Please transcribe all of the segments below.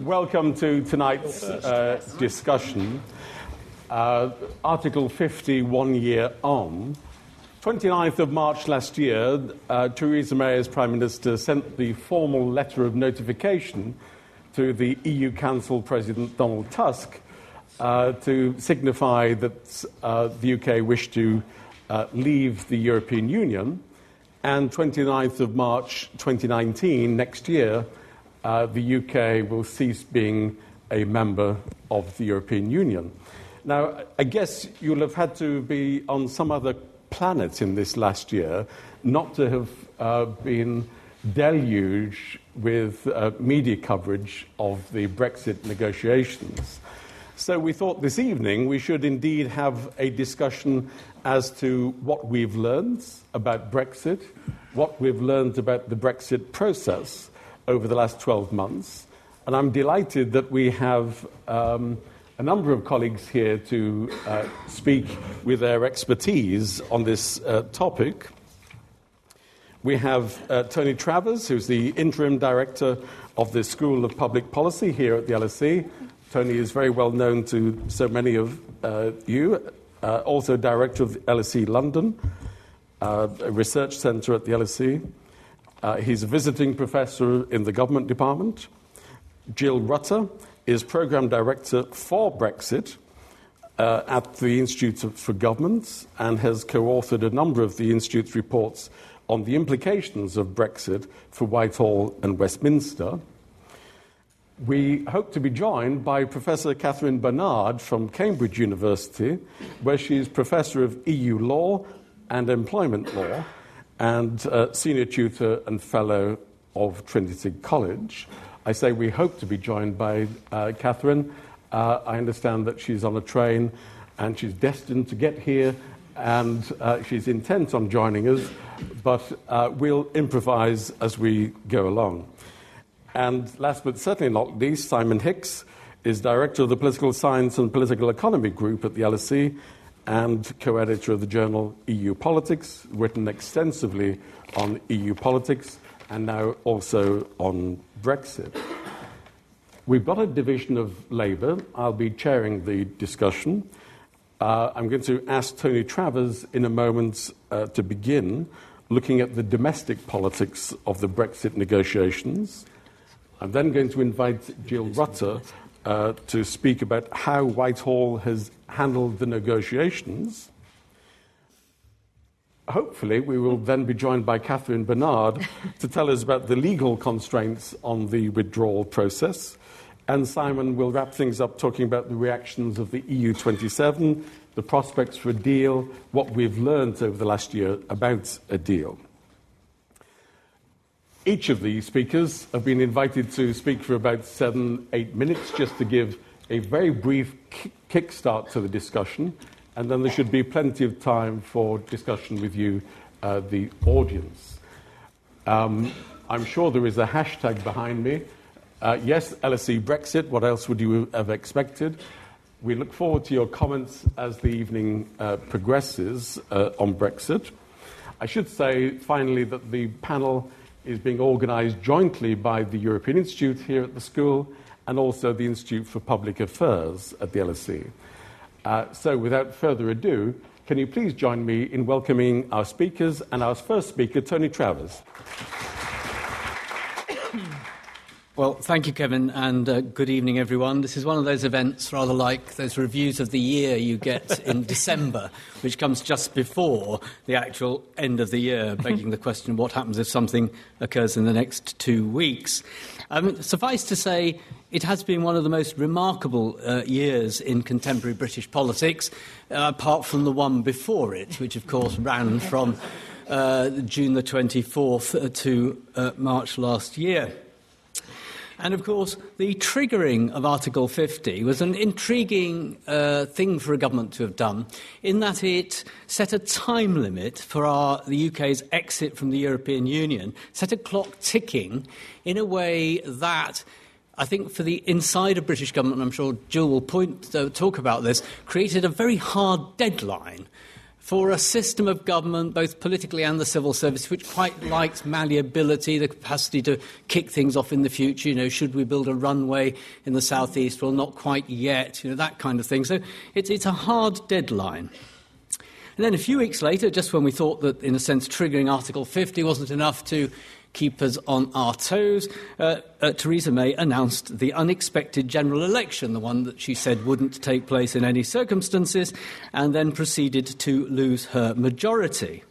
welcome to tonight's uh, discussion. Uh, Article 50, one year on. 29th of March last year, uh, Theresa May, as Prime Minister, sent the formal letter of notification to the EU Council President Donald Tusk uh, to signify that uh, the UK wished to uh, leave the European Union. And 29th of March 2019, next year, uh, the UK will cease being a member of the European Union. Now, I guess you'll have had to be on some other planet in this last year not to have uh, been deluged with uh, media coverage of the Brexit negotiations. So we thought this evening we should indeed have a discussion as to what we've learned about Brexit, what we've learned about the Brexit process over the last 12 months. And I'm delighted that we have um, a number of colleagues here to uh, speak with their expertise on this uh, topic. We have uh, Tony Travers, who's the interim director of the School of Public Policy here at the LSE. Tony is very well known to so many of uh, you, uh, also director of LSE London, uh, a research centre at the LSE. Uh, he's a visiting professor in the government department. Jill Rutter is program director for Brexit uh, at the Institute for Governments and has co authored a number of the Institute's reports on the implications of Brexit for Whitehall and Westminster we hope to be joined by Professor Catherine Barnard from Cambridge University, where she is Professor of EU Law and Employment Law and uh, Senior Tutor and Fellow of Trinity College. I say we hope to be joined by uh, Catherine. Uh, I understand that she's on a train and she's destined to get here and uh, she's intent on joining us, but uh, we'll improvise as we go along. And last but certainly not least, Simon Hix is director of the Political Science and Political Economy Group at the LSE and co editor of the journal EU Politics, written extensively on EU politics and now also on Brexit. We've got a division of Labour. I'll be chairing the discussion. Uh, I'm going to ask Tony Travers in a moment uh, to begin looking at the domestic politics of the Brexit negotiations. I'm then going to invite Jill Rutter uh, to speak about how Whitehall has handled the negotiations. Hopefully, we will then be joined by Catherine Barnard to tell us about the legal constraints on the withdrawal process. And Simon will wrap things up talking about the reactions of the EU 27, the prospects for a deal, what we've learned over the last year about a deal. Each of these speakers have been invited to speak for about seven, eight minutes just to give a very brief kickstart to the discussion, and then there should be plenty of time for discussion with you, uh, the audience. Um, I'm sure there is a hashtag behind me. Uh, yes, LSE Brexit. What else would you have expected? We look forward to your comments as the evening uh, progresses uh, on Brexit. I should say, finally, that the panel is being organised jointly by the European Institute here at the school and also the Institute for Public Affairs at the LSE. Uh, so, without further ado, can you please join me in welcoming our speakers and our first speaker, Tony Travers? Well, thank you, Kevin, and uh, good evening, everyone. This is one of those events, rather like those reviews of the year you get in December, which comes just before the actual end of the year, begging the question what happens if something occurs in the next two weeks. Um, suffice to say, it has been one of the most remarkable uh, years in contemporary British politics, uh, apart from the one before it, which, of course, ran from uh, June the 24th to uh, March last year. And of course, the triggering of Article 50 was an intriguing uh, thing for a government to have done, in that it set a time limit for our, the UK's exit from the European Union, set a clock ticking in a way that I think for the insider British government, I'm sure Jill will point, uh, talk about this, created a very hard deadline for a system of government, both politically and the civil service, which quite likes malleability, the capacity to kick things off in the future. You know, should we build a runway in the southeast? Well, not quite yet. You know, that kind of thing. So it's, it's a hard deadline. And then a few weeks later, just when we thought that, in a sense, triggering Article 50 wasn't enough to keep us on our toes, uh, uh, Theresa May announced the unexpected general election, the one that she said wouldn't take place in any circumstances, and then proceeded to lose her majority.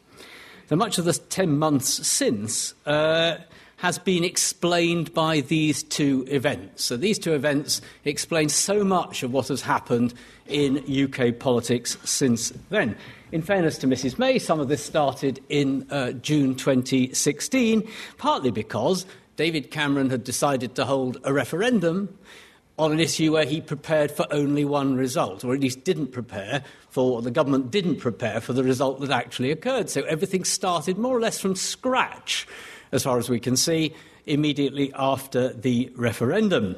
So much of the 10 months since uh, has been explained by these two events. So these two events explain so much of what has happened in UK politics since then. In fairness to Mrs. May, some of this started in uh, June 2016, partly because David Cameron had decided to hold a referendum on an issue where he prepared for only one result, or at least didn't prepare for, the government didn't prepare for the result that actually occurred. So everything started more or less from scratch, as far as we can see, immediately after the referendum.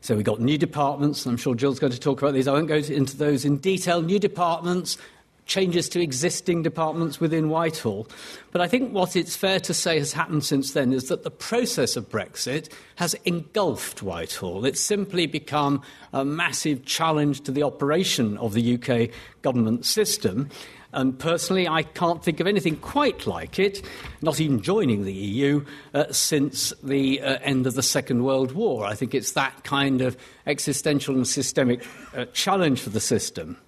So we got new departments, and I'm sure Jill's going to talk about these. I won't go into those in detail. New departments, changes to existing departments within Whitehall. But I think what it's fair to say has happened since then is that the process of Brexit has engulfed Whitehall. It's simply become a massive challenge to the operation of the UK government system. And personally, I can't think of anything quite like it, not even joining the EU, uh, since the uh, end of the Second World War. I think it's that kind of existential and systemic uh, challenge for the system.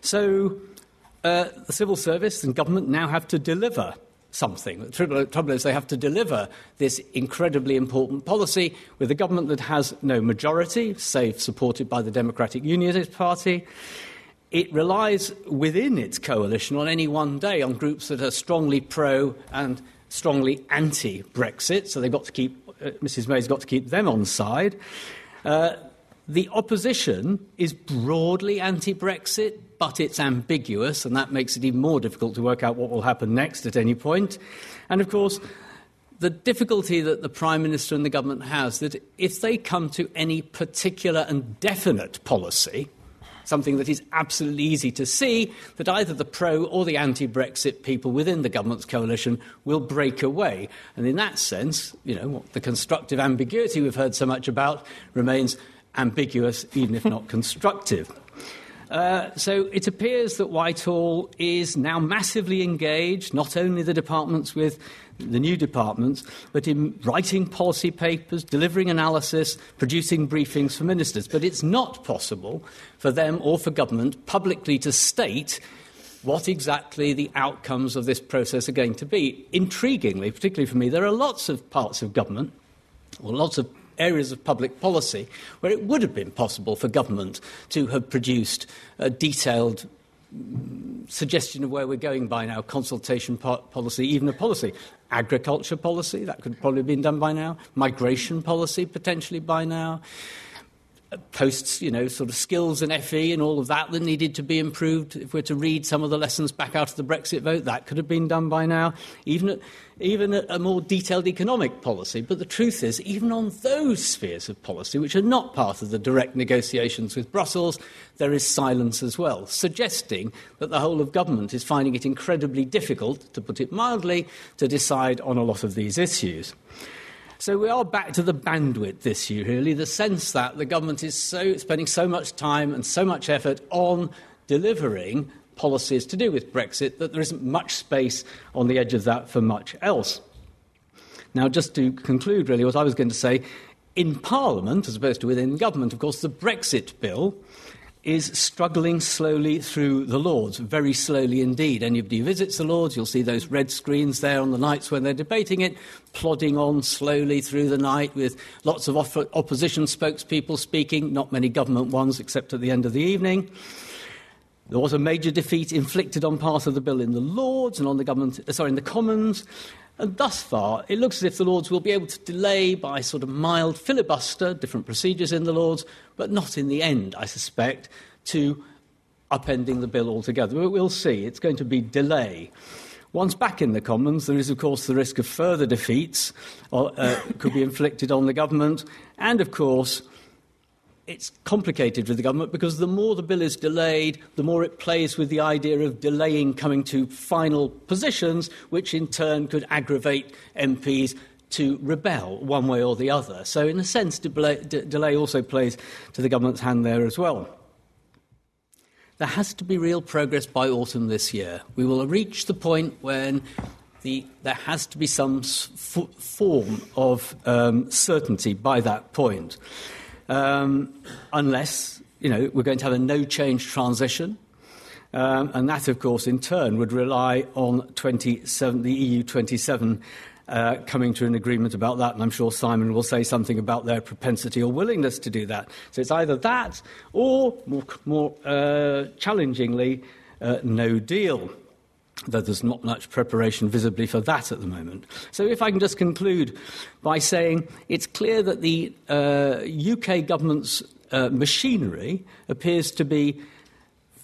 So uh, the civil service and government now have to deliver something. The trouble is they have to deliver this incredibly important policy with a government that has no majority, save supported by the Democratic Unionist Party. It relies within its coalition on any one day on groups that are strongly pro and strongly anti Brexit, so they've got to keep, uh, Mrs. May's got to keep them on side. Uh, the opposition is broadly anti Brexit, but it's ambiguous, and that makes it even more difficult to work out what will happen next at any point. And of course, the difficulty that the Prime Minister and the government has that if they come to any particular and definite policy, something that is absolutely easy to see, that either the pro or the anti Brexit people within the government's coalition will break away. And in that sense, you know, the constructive ambiguity we've heard so much about remains ambiguous, even if not constructive. Uh, so it appears that Whitehall is now massively engaged, not only the departments with the new departments, but in writing policy papers, delivering analysis, producing briefings for ministers. But it's not possible for them or for government publicly to state what exactly the outcomes of this process are going to be. Intriguingly, particularly for me, there are lots of parts of government, or lots of areas of public policy where it would have been possible for government to have produced a detailed suggestion of where we're going by now, consultation po- policy, even a policy. Agriculture policy, that could probably have been done by now. Migration policy, potentially by now posts, you know, sort of skills and FE and all of that that needed to be improved. If we're to read some of the lessons back out of the Brexit vote, that could have been done by now. Even even a more detailed economic policy. But the truth is, even on those spheres of policy, which are not part of the direct negotiations with Brussels, there is silence as well, suggesting that the whole of government is finding it incredibly difficult, to put it mildly, to decide on a lot of these issues. So we are back to the bandwidth issue, really, the sense that the government is so, spending so much time and so much effort on delivering policies to do with Brexit that there isn't much space on the edge of that for much else. Now, just to conclude, really, what I was going to say, in Parliament, as opposed to within government, of course, the Brexit bill is struggling slowly through the Lords, very slowly indeed. Anybody who visits the Lords, you'll see those red screens there on the nights when they're debating it, plodding on slowly through the night with lots of op- opposition spokespeople speaking, not many government ones except at the end of the evening. There was a major defeat inflicted on part of the bill in the Lords and on the government, uh, sorry, in the Commons. And thus far, it looks as if the Lords will be able to delay by sort of mild filibuster, different procedures in the Lords, but not in the end, I suspect, to upending the bill altogether. But we'll see. It's going to be delay. Once back in the Commons, there is, of course, the risk of further defeats or, uh, could be inflicted on the government, and, of course, it's complicated with the government because the more the bill is delayed, the more it plays with the idea of delaying coming to final positions, which in turn could aggravate MPs to rebel one way or the other. So, in a sense, delay, delay also plays to the government's hand there as well. There has to be real progress by autumn this year. We will reach the point when the, there has to be some f- form of um, certainty by that point um, unless you know we're going to have a no change transition. Um, and that, of course, in turn would rely on 27, the EU 27 uh, coming to an agreement about that. And I'm sure Simon will say something about their propensity or willingness to do that. So it's either that or, more, more uh, challengingly, uh, no deal though there's not much preparation visibly for that at the moment. So, if I can just conclude by saying it's clear that the uh, UK government's uh, machinery appears to be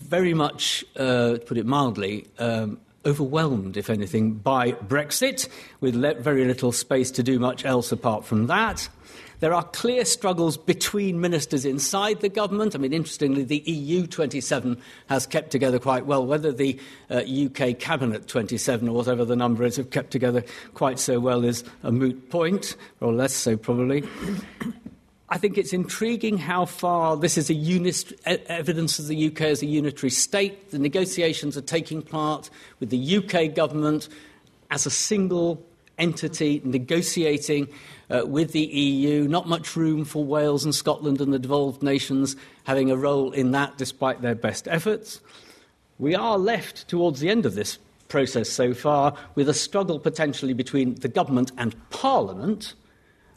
very much, uh, to put it mildly, um, overwhelmed, if anything, by Brexit, with le- very little space to do much else apart from that. There are clear struggles between ministers inside the government. I mean, interestingly, the EU 27 has kept together quite well. Whether the uh, UK Cabinet 27 or whatever the number is have kept together quite so well is a moot point, or less so probably. I think it's intriguing how far this is unist- evidence of the UK as a unitary state. The negotiations are taking part with the UK government as a single entity negotiating uh, with the EU, not much room for Wales and Scotland and the devolved nations having a role in that despite their best efforts. We are left towards the end of this process so far with a struggle potentially between the government and Parliament,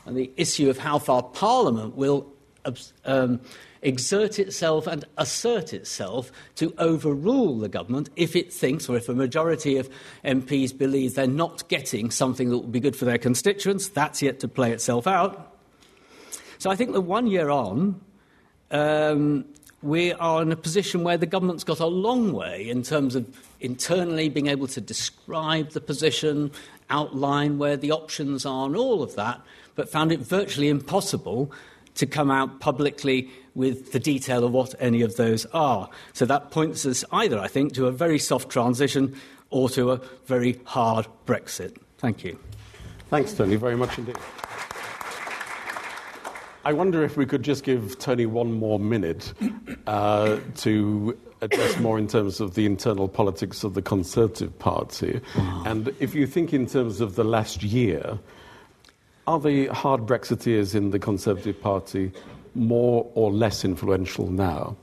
and the issue of how far Parliament will um, exert itself and assert itself to overrule the government if it thinks, or if a majority of MPs believe they're not getting something that will be good for their constituents. That's yet to play itself out. So I think that one year on, um, we are in a position where the government's got a long way in terms of internally being able to describe the position, outline where the options are, and all of that, but found it virtually impossible to come out publicly with the detail of what any of those are. So that points us either, I think, to a very soft transition or to a very hard Brexit. Thank you. Thanks, Tony, very much indeed. I wonder if we could just give Tony one more minute uh, to address more in terms of the internal politics of the Conservative Party. Wow. And if you think in terms of the last year, are the hard Brexiteers in the Conservative Party more or less influential now?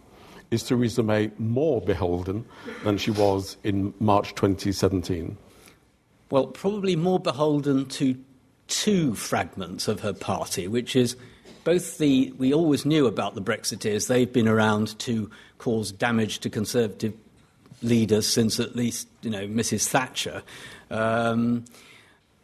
Is Theresa May more beholden than she was in March 2017? Well, probably more beholden to two fragments of her party, which is both the. We always knew about the Brexiteers, they've been around to cause damage to Conservative leaders since at least, you know, Mrs. Thatcher. Um,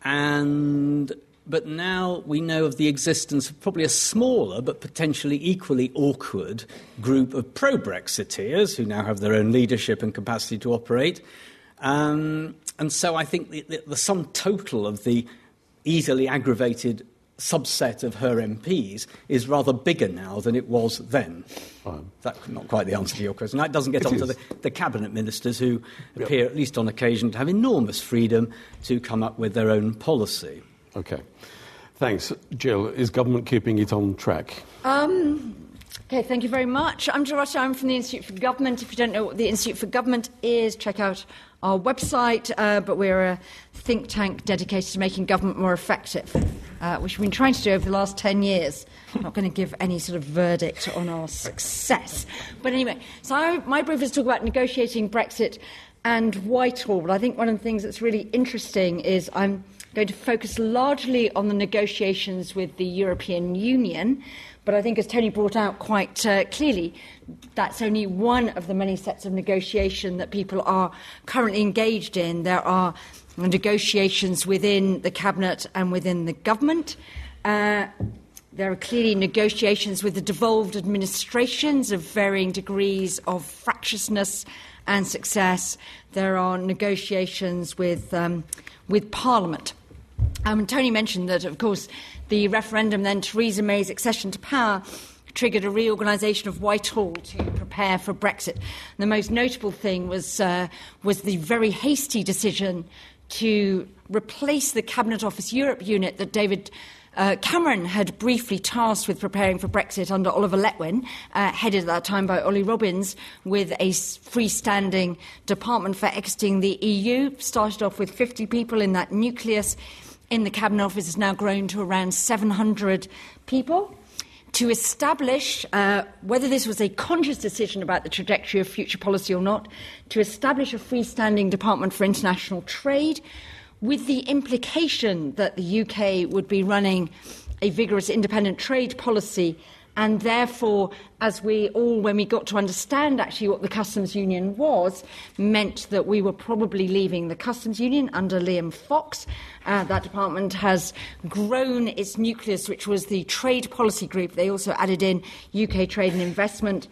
and but now we know of the existence of probably a smaller but potentially equally awkward group of pro Brexiteers who now have their own leadership and capacity to operate. Um, and so I think the, the, the sum total of the easily aggravated subset of her MPs is rather bigger now than it was then. Fine. That's not quite the answer to your question. That doesn't get on to the, the, cabinet ministers who yep. appear, at least on occasion, to have enormous freedom to come up with their own policy. Okay. Thanks. Jill, is government keeping it on track? Um, okay, thank you very much. I'm Jill. I'm from the Institute for Government. If you don't know what the Institute for Government is, check out our website. Uh, but we're a think tank dedicated to making government more effective, uh, which we've been trying to do over the last 10 years. I'm not going to give any sort of verdict on our success. But anyway, so I, my brief is to talk about negotiating Brexit and Whitehall. But I think one of the things that's really interesting is I'm going to focus largely on the negotiations with the European Union. But I think, as Tony brought out quite uh, clearly, that's only one of the many sets of negotiation that people are currently engaged in. There are negotiations within the cabinet and within the government. Uh, there are clearly negotiations with the devolved administrations of varying degrees of fractiousness and success. There are negotiations with, um, with Parliament. Um, Tony mentioned that, of course, the referendum, then Theresa May's accession to power, triggered a reorganisation of Whitehall to prepare for Brexit. The most notable thing was, uh, was the very hasty decision to replace the Cabinet Office Europe unit that David uh, Cameron had briefly tasked with preparing for Brexit under Oliver Letwin, uh, headed at that time by Ollie Robbins, with a freestanding department for exiting the EU. Started off with 50 people in that nucleus. In the Cabinet Office has now grown to around 700 people to establish uh, whether this was a conscious decision about the trajectory of future policy or not, to establish a freestanding Department for International Trade, with the implication that the UK would be running a vigorous independent trade policy. And therefore, as we all, when we got to understand actually what the customs union was, meant that we were probably leaving the customs union under Liam Fox. Uh, that department has grown its nucleus, which was the trade policy group. They also added in UK trade and investment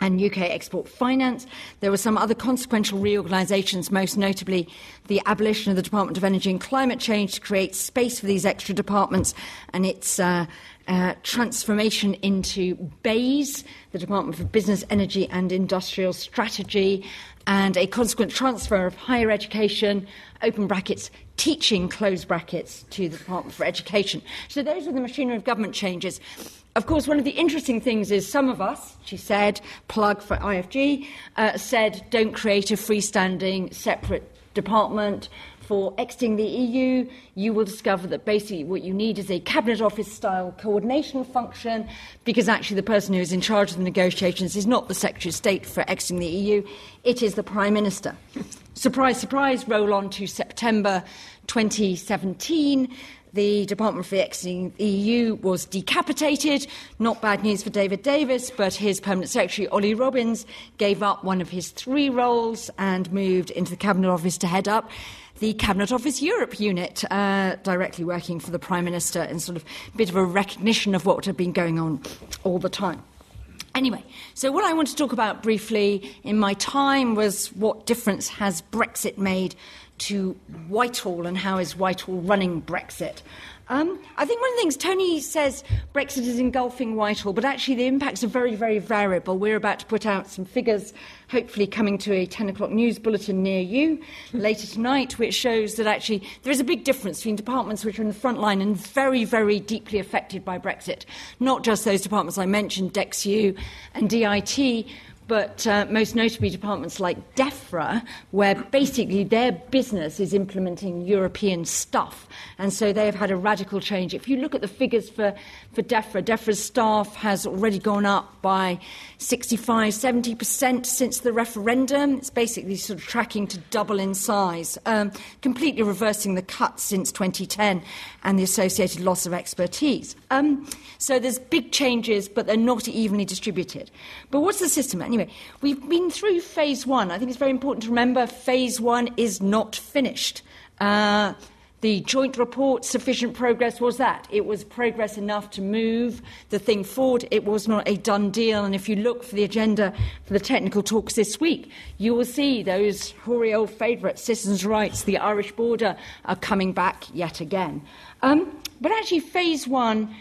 and UK export finance. There were some other consequential reorganisations, most notably the abolition of the Department of Energy and Climate Change to create space for these extra departments and its uh, uh, transformation into BEIS, the Department for Business, Energy and Industrial Strategy, and a consequent transfer of higher education, open brackets, teaching, close brackets, to the Department for Education. So those were the machinery of government changes. Of course, one of the interesting things is some of us, she said, plug for IFG, uh, said don't create a freestanding separate department for exiting the EU. You will discover that basically what you need is a cabinet office style coordination function because actually the person who is in charge of the negotiations is not the Secretary of State for exiting the EU, it is the Prime Minister. surprise, surprise, roll on to September 2017 the Department for Exiting the EU was decapitated. Not bad news for David Davis, but his permanent secretary, Ollie Robbins, gave up one of his three roles and moved into the Cabinet Office to head up the Cabinet Office Europe unit, uh, directly working for the Prime Minister in sort of a bit of a recognition of what had been going on all the time. Anyway, so what I want to talk about briefly in my time was what difference has Brexit made to Whitehall and how is Whitehall running Brexit. Um, I think one of the things Tony says Brexit is engulfing Whitehall, but actually the impacts are very, very variable. We're about to put out some figures, hopefully coming to a 10 o'clock news bulletin near you later tonight, which shows that actually there is a big difference between departments which are in the front line and very, very deeply affected by Brexit. Not just those departments I mentioned, DExEU and DIT, but uh, most notably departments like DEFRA, where basically their business is implementing European stuff. And so they have had a radical change. If you look at the figures for, for DEFRA, DEFRA's staff has already gone up by 65, 70% since the referendum. It's basically sort of tracking to double in size, um, completely reversing the cuts since 2010 and the associated loss of expertise. Um, so there's big changes, but they're not evenly distributed. But what's the system? Anyway, we've been through phase one. I think it's very important to remember phase one is not finished. Uh, the joint report, sufficient progress was that. It was progress enough to move the thing forward. It was not a done deal. And if you look for the agenda for the technical talks this week, you will see those hoary old favourites, citizens' rights, the Irish border, are coming back yet again. Um, but actually, phase one,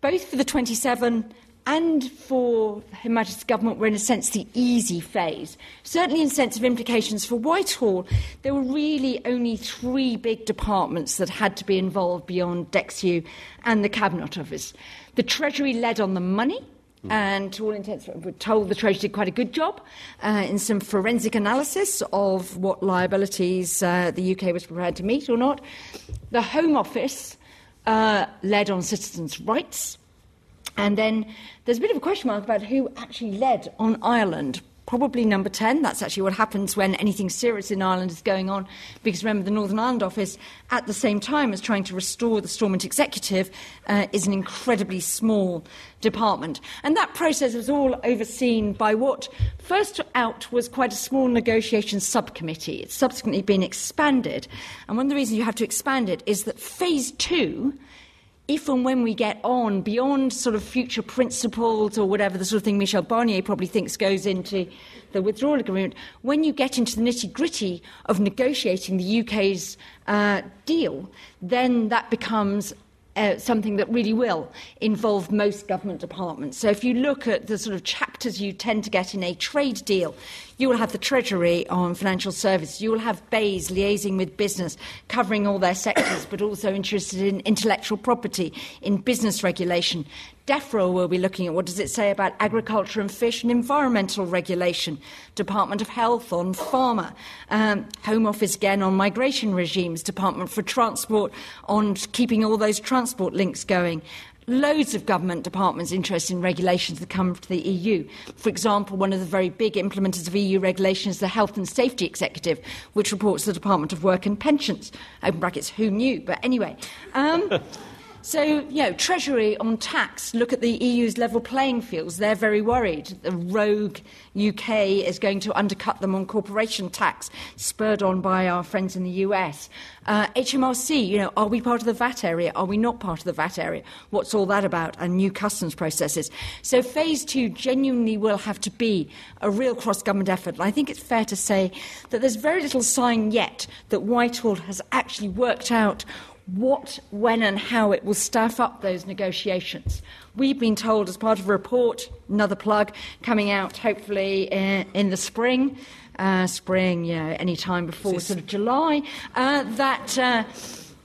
both for the 27 and for Her Majesty's government were, in a sense, the easy phase. Certainly, in sense of implications for Whitehall, there were really only three big departments that had to be involved beyond DExEU and the Cabinet Office. The Treasury led on the money. And to all intents, we're told the Treasury did quite a good job uh, in some forensic analysis of what liabilities uh, the UK was prepared to meet or not. The Home Office uh, led on citizens' rights. And then there's a bit of a question mark about who actually led on Ireland. Probably number 10. That's actually what happens when anything serious in Ireland is going on. Because remember, the Northern Ireland Office, at the same time as trying to restore the Stormont Executive, uh, is an incredibly small department. And that process was all overseen by what first out was quite a small negotiation subcommittee. It's subsequently been expanded. And one of the reasons you have to expand it is that phase two if and when we get on beyond sort of future principles or whatever the sort of thing Michel Barnier probably thinks goes into the withdrawal agreement, when you get into the nitty gritty of negotiating the UK's uh, deal, then that becomes uh, something that really will involve most government departments. So if you look at the sort of chapters you tend to get in a trade deal, you will have the Treasury on financial services. You will have BEIS liaising with business, covering all their sectors, but also interested in intellectual property, in business regulation. DEFRA will be looking at what does it say about agriculture and fish and environmental regulation. Department of Health on pharma. Um, Home Office again on migration regimes. Department for Transport on keeping all those transport links going loads of government departments interested in regulations that come to the EU. For example, one of the very big implementers of EU regulations is the Health and Safety Executive, which reports to the Department of Work and Pensions. Open brackets, who knew? But anyway. Um, So, you know, Treasury on tax, look at the EU's level playing fields. They're very worried. The rogue UK is going to undercut them on corporation tax, spurred on by our friends in the US. Uh, HMRC, you know, are we part of the VAT area? Are we not part of the VAT area? What's all that about? And new customs processes. So, phase two genuinely will have to be a real cross government effort. And I think it's fair to say that there's very little sign yet that Whitehall has actually worked out what, when, and how it will staff up those negotiations. We've been told, as part of a report, another plug, coming out hopefully in, in the spring, uh, spring, yeah, any time before sort of July, uh, that, uh,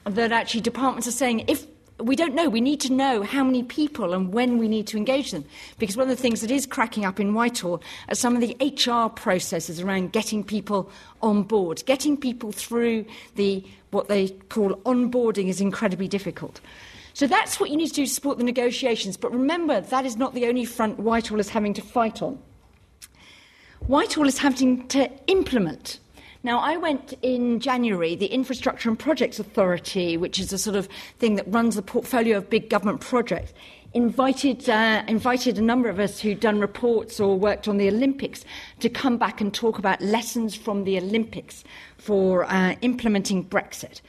that actually departments are saying if we don't know. We need to know how many people and when we need to engage them. Because one of the things that is cracking up in Whitehall are some of the HR processes around getting people on board. Getting people through the what they call onboarding is incredibly difficult. So that's what you need to do to support the negotiations. But remember, that is not the only front Whitehall is having to fight on. Whitehall is having to implement. Now, I went in January, the Infrastructure and Projects Authority, which is a sort of thing that runs the portfolio of big government projects, invited, uh, invited a number of us who'd done reports or worked on the Olympics to come back and talk about lessons from the Olympics for uh, implementing Brexit.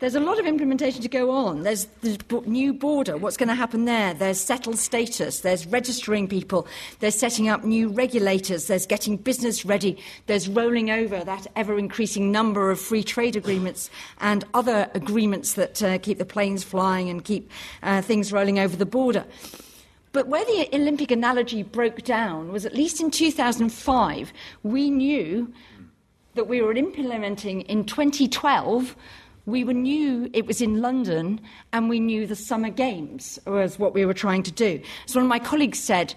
There's a lot of implementation to go on. There's the new border, what's going to happen there? There's settled status, there's registering people, there's setting up new regulators, there's getting business ready, there's rolling over that ever increasing number of free trade agreements and other agreements that uh, keep the planes flying and keep uh, things rolling over the border. But where the Olympic analogy broke down was at least in 2005, we knew that we were implementing in 2012 we were knew it was in London and we knew the Summer Games was what we were trying to do. So one of my colleagues said,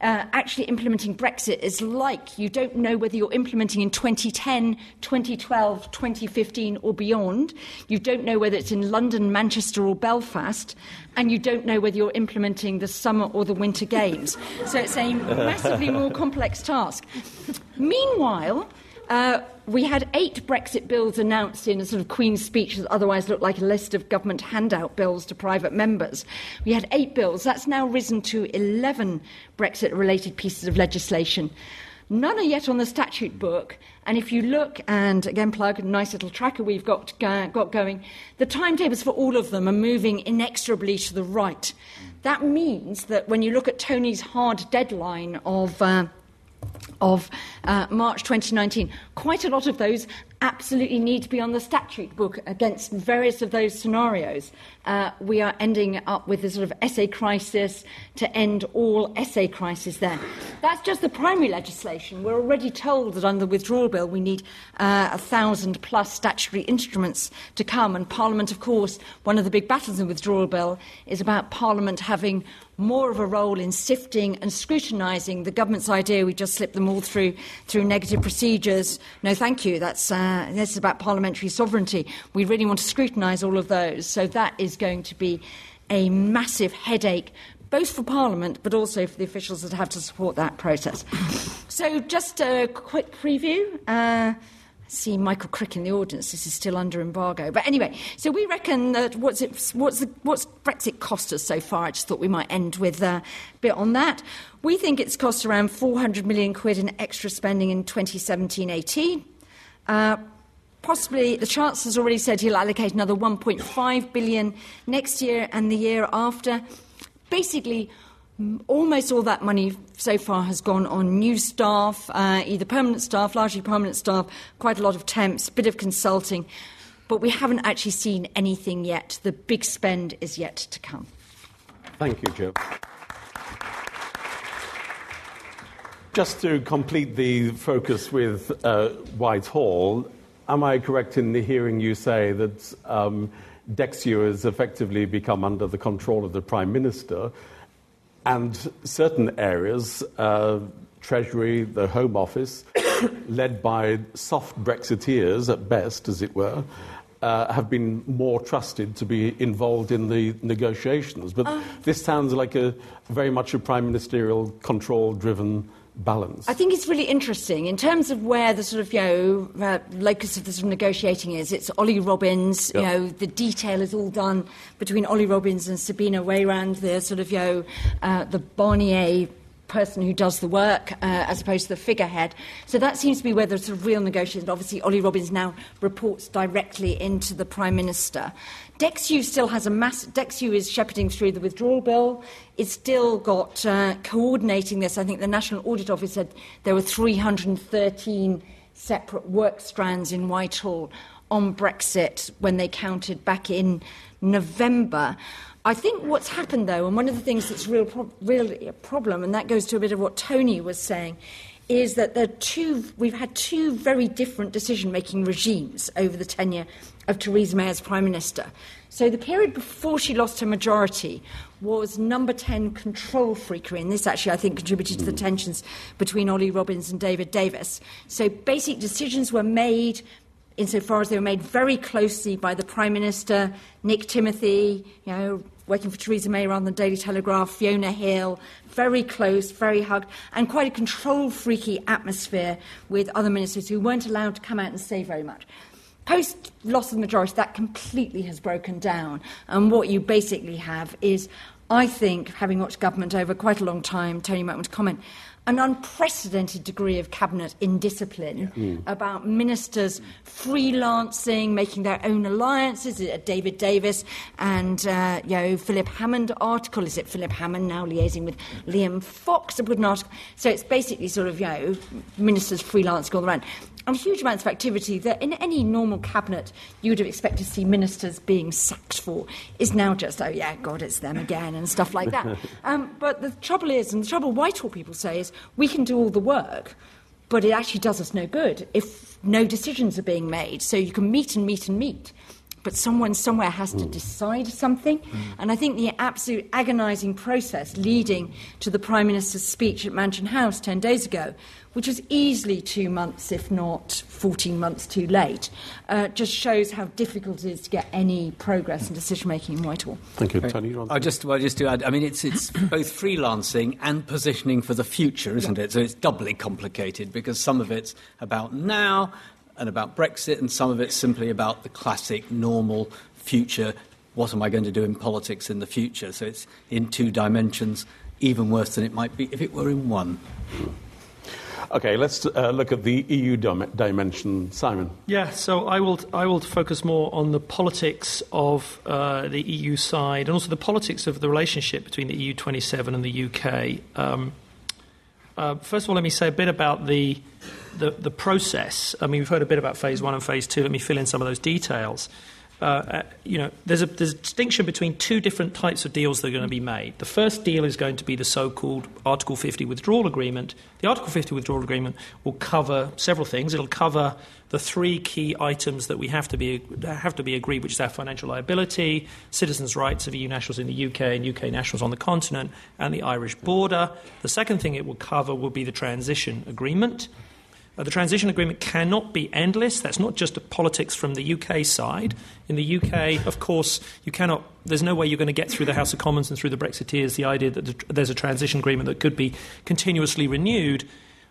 uh, actually implementing Brexit is like you don't know whether you're implementing in 2010, 2012, 2015, or beyond. You don't know whether it's in London, Manchester, or Belfast, and you don't know whether you're implementing the summer or the winter games. So it's a massively more complex task. Meanwhile, uh, we had eight Brexit bills announced in a sort of Queen's speech that otherwise looked like a list of government handout bills to private members. We had eight bills. That's now risen to 11 Brexit related pieces of legislation. None are yet on the statute book. And if you look, and again, plug a nice little tracker we've got, uh, got going, the timetables for all of them are moving inexorably to the right. That means that when you look at Tony's hard deadline of uh, of uh, March 2019. Quite a lot of those absolutely need to be on the statute book against various of those scenarios. Uh, we are ending up with a sort of essay crisis to end all essay crisis there. That's just the primary legislation. We're already told that under the withdrawal bill we need uh, a thousand plus statutory instruments to come. And Parliament, of course, one of the big battles in the withdrawal bill is about Parliament having more of a role in sifting and scrutinising the government's idea. We just slipped them all through through negative procedures. No, thank you. That's uh, this is about parliamentary sovereignty. We really want to scrutinise all of those. So that is going to be a massive headache. Both for Parliament, but also for the officials that have to support that process. So, just a quick preview. Uh, see Michael Crick in the audience. This is still under embargo. But anyway, so we reckon that what's, it, what's, the, what's Brexit cost us so far? I just thought we might end with a bit on that. We think it's cost around 400 million quid in extra spending in 2017 18. Uh, possibly, the Chancellor's already said he'll allocate another 1.5 billion next year and the year after. Basically, almost all that money so far has gone on new staff, uh, either permanent staff, largely permanent staff, quite a lot of temps, a bit of consulting. but we haven't actually seen anything yet. The big spend is yet to come. Thank you, Joe. Just to complete the focus with uh, Whitehall, am I correct in hearing you say that um, DExEU has effectively become under the control of the Prime Minister, and certain areas, uh, Treasury, the Home Office, led by soft Brexiteers at best, as it were, uh, have been more trusted to be involved in the negotiations. But uh, this sounds like a very much a prime ministerial control driven balance. I think it's really interesting in terms of where the sort of you know uh, locus of the sort of negotiating is. It's Ollie Robbins. Yep. You know the detail is all done between Ollie Robbins and Sabine Weyand. The sort of you know uh, the Barnier person who does the work uh, as opposed to the figurehead. So that seems to be where the sort of real negotiation. Obviously, Ollie Robbins now reports directly into the Prime Minister. DExEU still has a mass. DExEU is shepherding through the withdrawal bill. It's still got uh, coordinating this. I think the National Audit Office said there were 313 separate work strands in Whitehall on Brexit when they counted back in November. I think what's happened, though, and one of the things that's real pro- really a problem, and that goes to a bit of what Tony was saying, is that there two, we've had two very different decision making regimes over the tenure of Theresa May as Prime Minister. So the period before she lost her majority was number 10 control freakery, and this actually, I think, contributed to the tensions between Ollie Robbins and David Davis. So basic decisions were made insofar as they were made very closely by the Prime Minister, Nick Timothy, you know, working for Theresa May around the Daily Telegraph, Fiona Hill, very close, very hugged, and quite a control freaky atmosphere with other ministers who weren't allowed to come out and say very much. Post loss of majority, that completely has broken down. And what you basically have is, I think, having watched government over quite a long time, Tony might want to comment, an unprecedented degree of cabinet indiscipline yeah. mm. about ministers freelancing, making their own alliances. A David Davis and uh, you know Philip Hammond article. Is it Philip Hammond now liaising with Liam Fox? I put an article. So it's basically sort of you know ministers freelancing all around and huge amounts of activity that in any normal cabinet you would have expected to see ministers being sacked for is now just, oh yeah, God, it's them again and stuff like that. um, but the trouble is, and the trouble Whitehall people say is, we can do all the work, but it actually does us no good if no decisions are being made. So you can meet and meet and meet but someone somewhere has to mm. decide something. Mm. And I think the absolute agonising process leading to the Prime Minister's speech at Mansion House 10 days ago, which was easily two months, if not 14 months too late, uh, just shows how difficult it is to get any progress in decision making in Whitehall. Thank you. Tony, I just, well, just to add, I mean, it's, it's both freelancing and positioning for the future, isn't yeah. it? So it's doubly complicated because some of it's about now and about Brexit, and some of it's simply about the classic, normal future. What am I going to do in politics in the future? So it's in two dimensions, even worse than it might be if it were in one. Okay, let's uh, look at the EU dim- dimension. Simon. Yeah, so I will, I will focus more on the politics of uh, the EU side and also the politics of the relationship between the EU 27 and the UK. Um, uh, first of all, let me say a bit about the, the, the, process. I mean, we've heard a bit about phase one and phase two. Let me fill in some of those details. Uh, you know, there's a, there's a distinction between two different types of deals that are going to be made. The first deal is going to be the so-called Article 50 withdrawal agreement. The Article 50 withdrawal agreement will cover several things. It'll cover the three key items that we have to be have to be agreed, which is our financial liability, citizens' rights of EU nationals in the UK and UK nationals on the continent, and the Irish border. The second thing it will cover will be the transition agreement. Uh, the transition agreement cannot be endless. That's not just a politics from the UK side. In the UK, of course, you cannot. There's no way you're going to get through the House of Commons and through the Brexiteers the idea that there's a transition agreement that could be continuously renewed.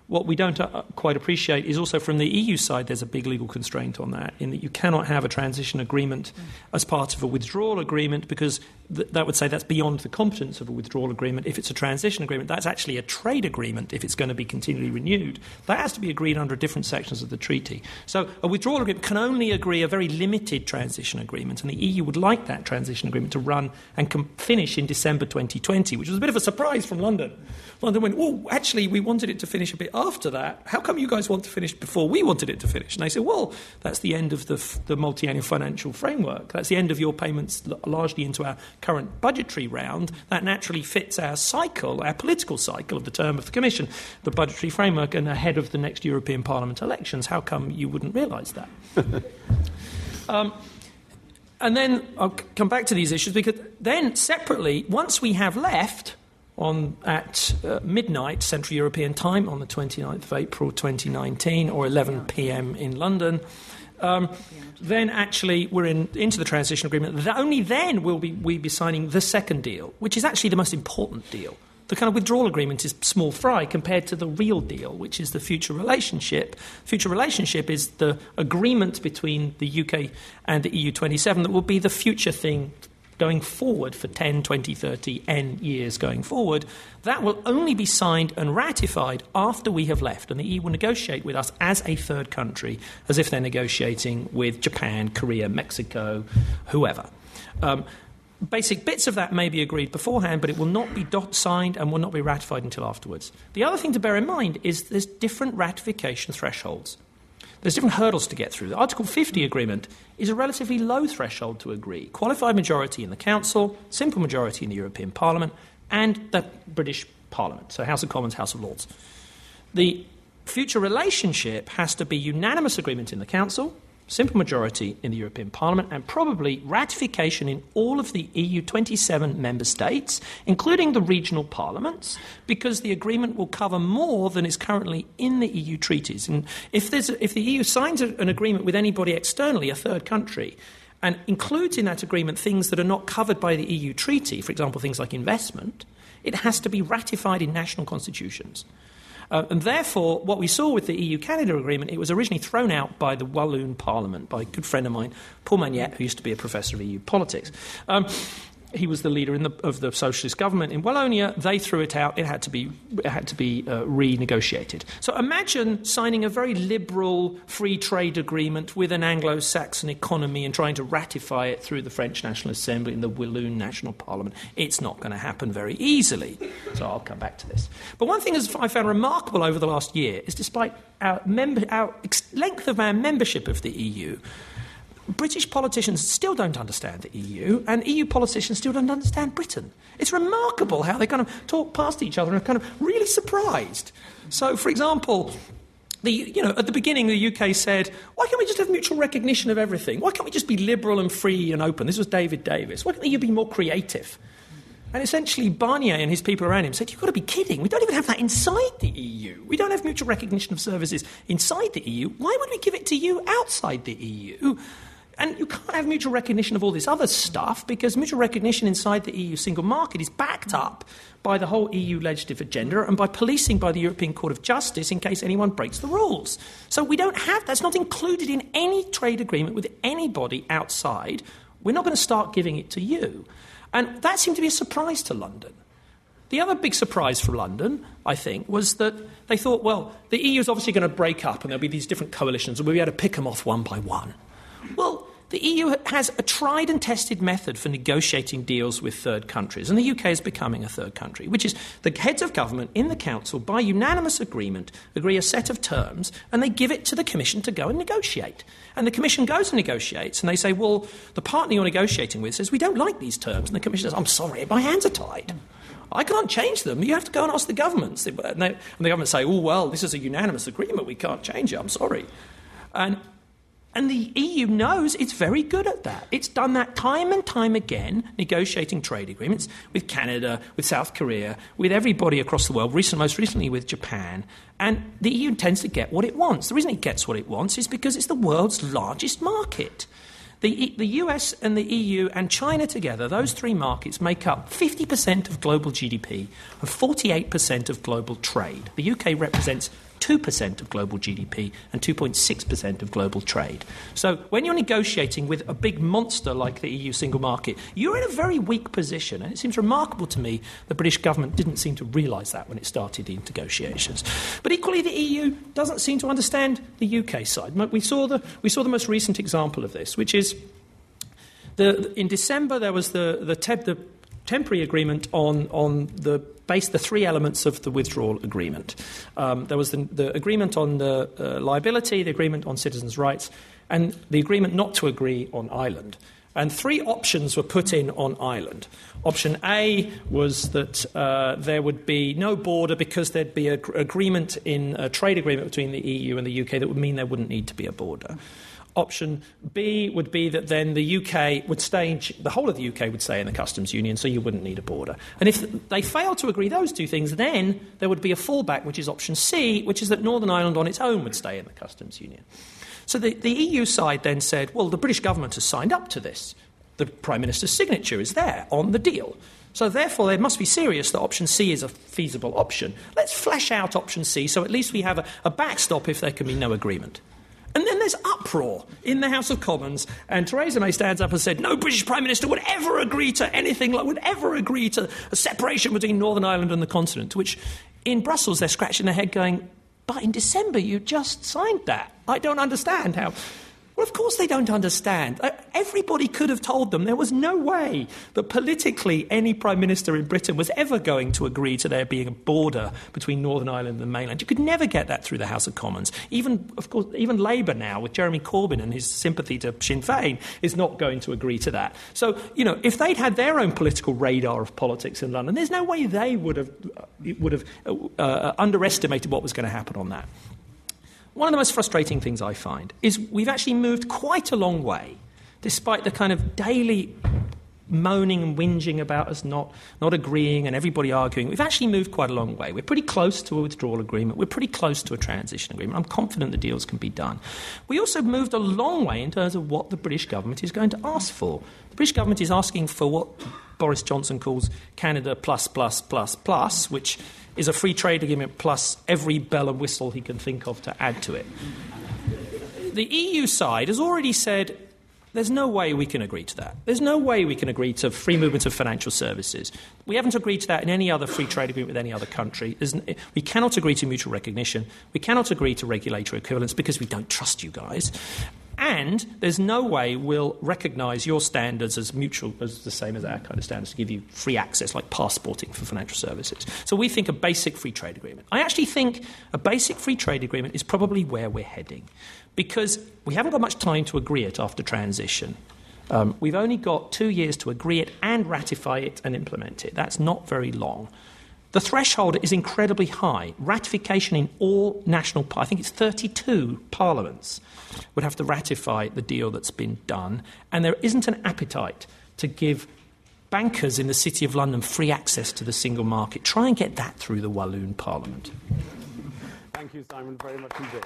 What we don't uh, quite appreciate is also from the EU side, there's a big legal constraint on that, in that you cannot have a transition agreement as part of a withdrawal agreement because th- that would say that's beyond the competence of a withdrawal agreement. If it's a transition agreement, that's actually a trade agreement if it's going to be continually renewed. That has to be agreed under different sections of the treaty. So a withdrawal agreement can only agree a very limited transition agreement, and the EU would like that transition agreement to run and com- finish in December 2020, which was a bit of a surprise from London. London went, oh, actually, we wanted it to finish a bit after that. How come you guys want to finish before we wanted it to finish? And they said, well, that's the end of the, f- the multi-annual financial framework. That's the end of your payments largely into our current budgetary round. That naturally fits our cycle, our political cycle of the term of the Commission, the budgetary framework, and ahead of the next European Parliament elections. How come you wouldn't realise that? um, and then I'll come back to these issues because then separately, once we have left on at uh, midnight Central European time on the 29th of April 2019 or 11 p.m. in London. Um, then actually we're in, into the transition agreement. That only then will we, we be signing the second deal, which is actually the most important deal. The kind of withdrawal agreement is small fry compared to the real deal, which is the future relationship. Future relationship is the agreement between the UK and the EU27 that will be the future thing going forward for 10, 20, 30, N years going forward, that will only be signed and ratified after we have left. And the EU will negotiate with us as a third country, as if they're negotiating with Japan, Korea, Mexico, whoever. Um, basic bits of that may be agreed beforehand, but it will not be signed and will not be ratified until afterwards. The other thing to bear in mind is there's different ratification thresholds. There's different hurdles to get through. The Article 50 agreement is a relatively low threshold to agree. Qualified majority in the Council, simple majority in the European Parliament, and the British Parliament, so House of Commons, House of Lords. The future relationship has to be unanimous agreement in the Council, simple majority in the European Parliament, and probably ratification in all of the EU 27 member states, including the regional parliaments, because the agreement will cover more than is currently in the EU treaties. And if, if the EU signs an agreement with anybody externally, a third country, and includes in that agreement things that are not covered by the EU treaty, for example, things like investment, it has to be ratified in national constitutions. Uh, and therefore, what we saw with the EU Canada agreement, it was originally thrown out by the Walloon Parliament, by a good friend of mine, Paul Magnette, who used to be a professor of EU politics. Um, he was the leader the, of the socialist government in Wallonia. They threw it out. It had to be, it had to be uh, renegotiated. So imagine signing a very liberal free trade agreement with an Anglo Saxon economy and trying to ratify it through the French National Assembly and the Walloon National Parliament. It's not going to happen very easily. So I'll come back to this. But one thing I found remarkable over the last year is despite our, member, our length of our membership of the EU, British politicians still don't understand the EU, and EU politicians still don't understand Britain. It's remarkable how they kind of talk past each other and are kind of really surprised. So, for example, the, you know, at the beginning, the UK said, why can't we just have mutual recognition of everything? Why can't we just be liberal and free and open? This was David Davis. Why can't you be more creative? And essentially, Barnier and his people around him said, You've got to be kidding. We don't even have that inside the EU. We don't have mutual recognition of services inside the EU. Why would we give it to you outside the EU? And you can't have mutual recognition of all this other stuff because mutual recognition inside the EU single market is backed up by the whole EU legislative agenda and by policing by the European Court of Justice in case anyone breaks the rules. So we don't have that's not included in any trade agreement with anybody outside. We're not going to start giving it to you. And that seemed to be a surprise to London. The other big surprise for London, I think, was that they thought, well, the EU is obviously going to break up and there'll be these different coalitions and we'll be able to pick them off one by one. Well, the EU has a tried and tested method for negotiating deals with third countries, and the UK is becoming a third country, which is the heads of government in the Council, by unanimous agreement, agree a set of terms, and they give it to the Commission to go and negotiate. And the Commission goes and negotiates, and they say, Well, the partner you're negotiating with says, We don't like these terms. And the Commission says, I'm sorry, my hands are tied. I can't change them. You have to go and ask the governments. And, they, and the government say, Oh, well, this is a unanimous agreement. We can't change it. I'm sorry. And and the EU knows it's very good at that. It's done that time and time again, negotiating trade agreements with Canada, with South Korea, with everybody across the world, recent, most recently with Japan. And the EU tends to get what it wants. The reason it gets what it wants is because it's the world's largest market. The, the US and the EU and China together, those three markets make up 50% of global GDP and 48% of global trade. The UK represents 2% of global GDP and 2.6% of global trade. So when you're negotiating with a big monster like the EU single market, you're in a very weak position. And it seems remarkable to me the British government didn't seem to realise that when it started the negotiations. But equally, the EU doesn't seem to understand the UK side. We saw the, we saw the most recent example of this, which is the, in December there was the, the, the temporary agreement on, on the base, the three elements of the withdrawal agreement. Um, there was the, the, agreement on the uh, liability, the agreement on citizens' rights, and the agreement not to agree on Ireland. And three options were put in on Ireland. Option A was that uh, there would be no border because there'd be an agreement in a trade agreement between the EU and the UK that would mean there wouldn't need to be a border. Option B would be that then the UK would stay, in, the whole of the UK would stay in the customs union, so you wouldn't need a border. And if they fail to agree those two things, then there would be a fallback, which is option C, which is that Northern Ireland on its own would stay in the customs union. So the, the EU side then said, well, the British government has signed up to this. The Prime Minister's signature is there on the deal. So, therefore, they must be serious that option C is a feasible option. Let's flesh out option C so at least we have a, a backstop if there can be no agreement. And then there's uproar in the House of Commons, and Theresa May stands up and said, No British Prime Minister would ever agree to anything like, would ever agree to a separation between Northern Ireland and the continent. Which in Brussels they're scratching their head going, But in December you just signed that. I don't understand how. Well, of course they don't understand. Uh, everybody could have told them there was no way that politically any Prime Minister in Britain was ever going to agree to there being a border between Northern Ireland and the mainland. You could never get that through the House of Commons. Even, of course, even Labour now, with Jeremy Corbyn and his sympathy to Sinn Féin, is not going to agree to that. So, you know, if they'd had their own political radar of politics in London, there's no way they would have, would have uh, uh, underestimated what was going to happen on that. One of the most frustrating things I find is we've actually moved quite a long way, despite the kind of daily moaning and whinging about us not, not agreeing and everybody arguing. We've actually moved quite a long way. We're pretty close to a withdrawal agreement. We're pretty close to a transition agreement. I'm confident the deals can be done. We also moved a long way in terms of what the British government is going to ask for. The British government is asking for what Boris Johnson calls Canada plus, plus, plus, plus, which is a free trade agreement plus every bell and whistle he can think of to add to it. The EU side has already said there's no way we can agree to that. There's no way we can agree to free movement of financial services. We haven't agreed to that in any other free trade agreement with any other country. we cannot agree to mutual recognition. We cannot agree to regulatory equivalence because we don't trust you guys. And there's no way we'll recognise your standards as mutual, as the same as our kind of standards to give you free access, like passporting for financial services. So we think a basic free trade agreement. I actually think a basic free trade agreement is probably where we're heading because we haven't got much time to agree it after transition. Um, we've only got two years to agree it and ratify it and implement it. That's not very long. The threshold is incredibly high. Ratification in all national, I think it's 32 parliaments, would have to ratify the deal that's been done. And there isn't an appetite to give bankers in the City of London free access to the single market. Try and get that through the Walloon Parliament. Thank you, Simon, very much indeed.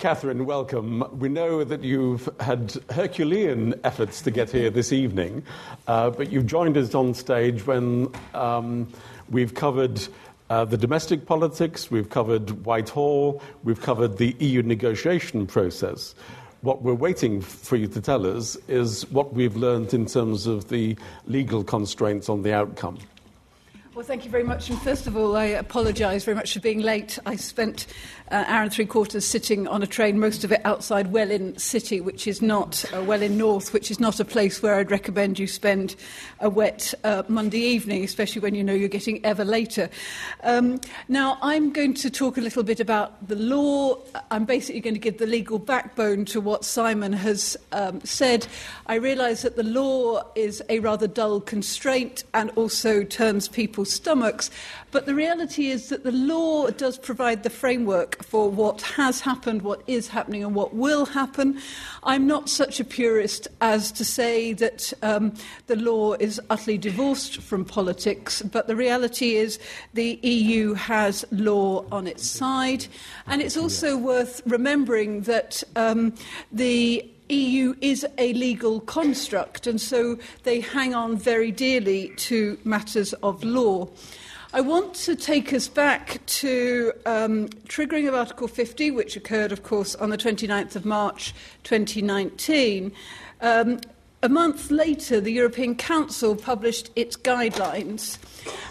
Catherine, welcome. We know that you've had Herculean efforts to get here this evening, uh, but you've joined us on stage when um, we've covered uh, the domestic politics, we've covered Whitehall, we've covered the EU negotiation process. What we're waiting for you to tell us is what we've learned in terms of the legal constraints on the outcome. Well, thank you very much. And first of all, I apologise very much for being late. I spent uh, hour and three quarters sitting on a train, most of it outside Welwyn City, which is not uh, Welwyn North, which is not a place where I'd recommend you spend a wet uh, Monday evening, especially when you know you're getting ever later. Um, now, I'm going to talk a little bit about the law. I'm basically going to give the legal backbone to what Simon has um, said. I realise that the law is a rather dull constraint and also turns people's stomachs. But the reality is that the law does provide the framework for what has happened, what is happening, and what will happen. I'm not such a purist as to say that um, the law is utterly divorced from politics, but the reality is the EU has law on its side. And it's also worth remembering that um, the EU is a legal construct, and so they hang on very dearly to matters of law. I want to take us back to um, triggering of Article 50, which occurred, of course, on the 29th of March 2019. Um, a month later, the European Council published its guidelines.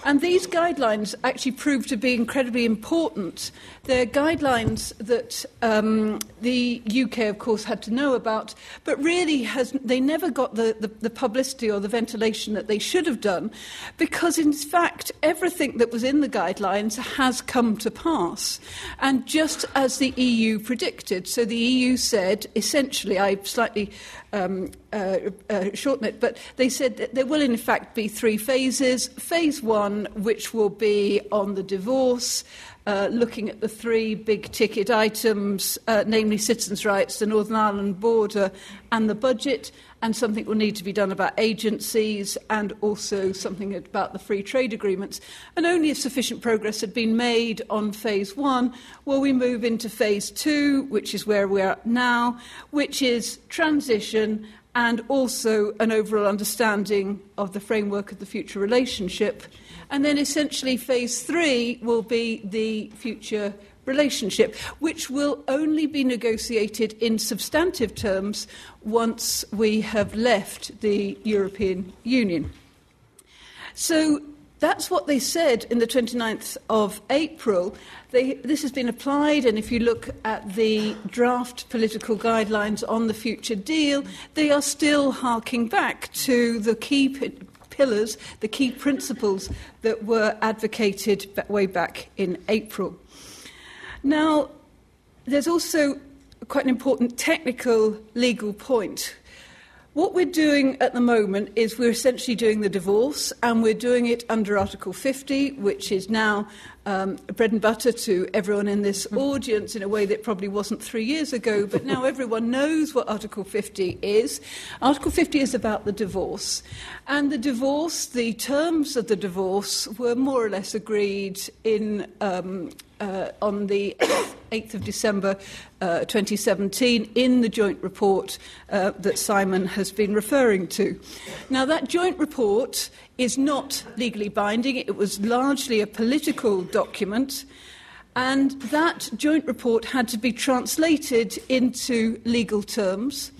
And these guidelines actually proved to be incredibly important. They're guidelines that um, the UK, of course, had to know about, but really has, they never got the, the, the publicity or the ventilation that they should have done, because in fact, everything that was in the guidelines has come to pass. And just as the EU predicted, so the EU said, essentially, I slightly um, uh, uh, shorten it, but they said that there will in fact be three phases. Phase one, which will be on the divorce, uh, looking at the three big ticket items, uh, namely citizens' rights, the Northern Ireland border, and the budget, and something will need to be done about agencies and also something about the free trade agreements. And only if sufficient progress had been made on phase one will we move into phase two, which is where we are now, which is transition and also an overall understanding of the framework of the future relationship. And then essentially, phase three will be the future relationship, which will only be negotiated in substantive terms once we have left the European Union. So that's what they said in the 29th of April. They, this has been applied, and if you look at the draft political guidelines on the future deal, they are still harking back to the key pillars, the key principles that were advocated way back in April. Now, there's also quite an important technical legal point. What we're doing at the moment is we're essentially doing the divorce, and we're doing it under Article 50, which is now um, bread and butter to everyone in this audience in a way that probably wasn't three years ago, but now everyone knows what Article 50 is. Article 50 is about the divorce. And the divorce, the terms of the divorce, were more or less agreed in um, uh, on the 8th of December uh, 2017 in the joint report uh, that Simon has been referring to. Now, that joint report is not legally binding, it was largely a political document. And that joint report had to be translated into legal terms.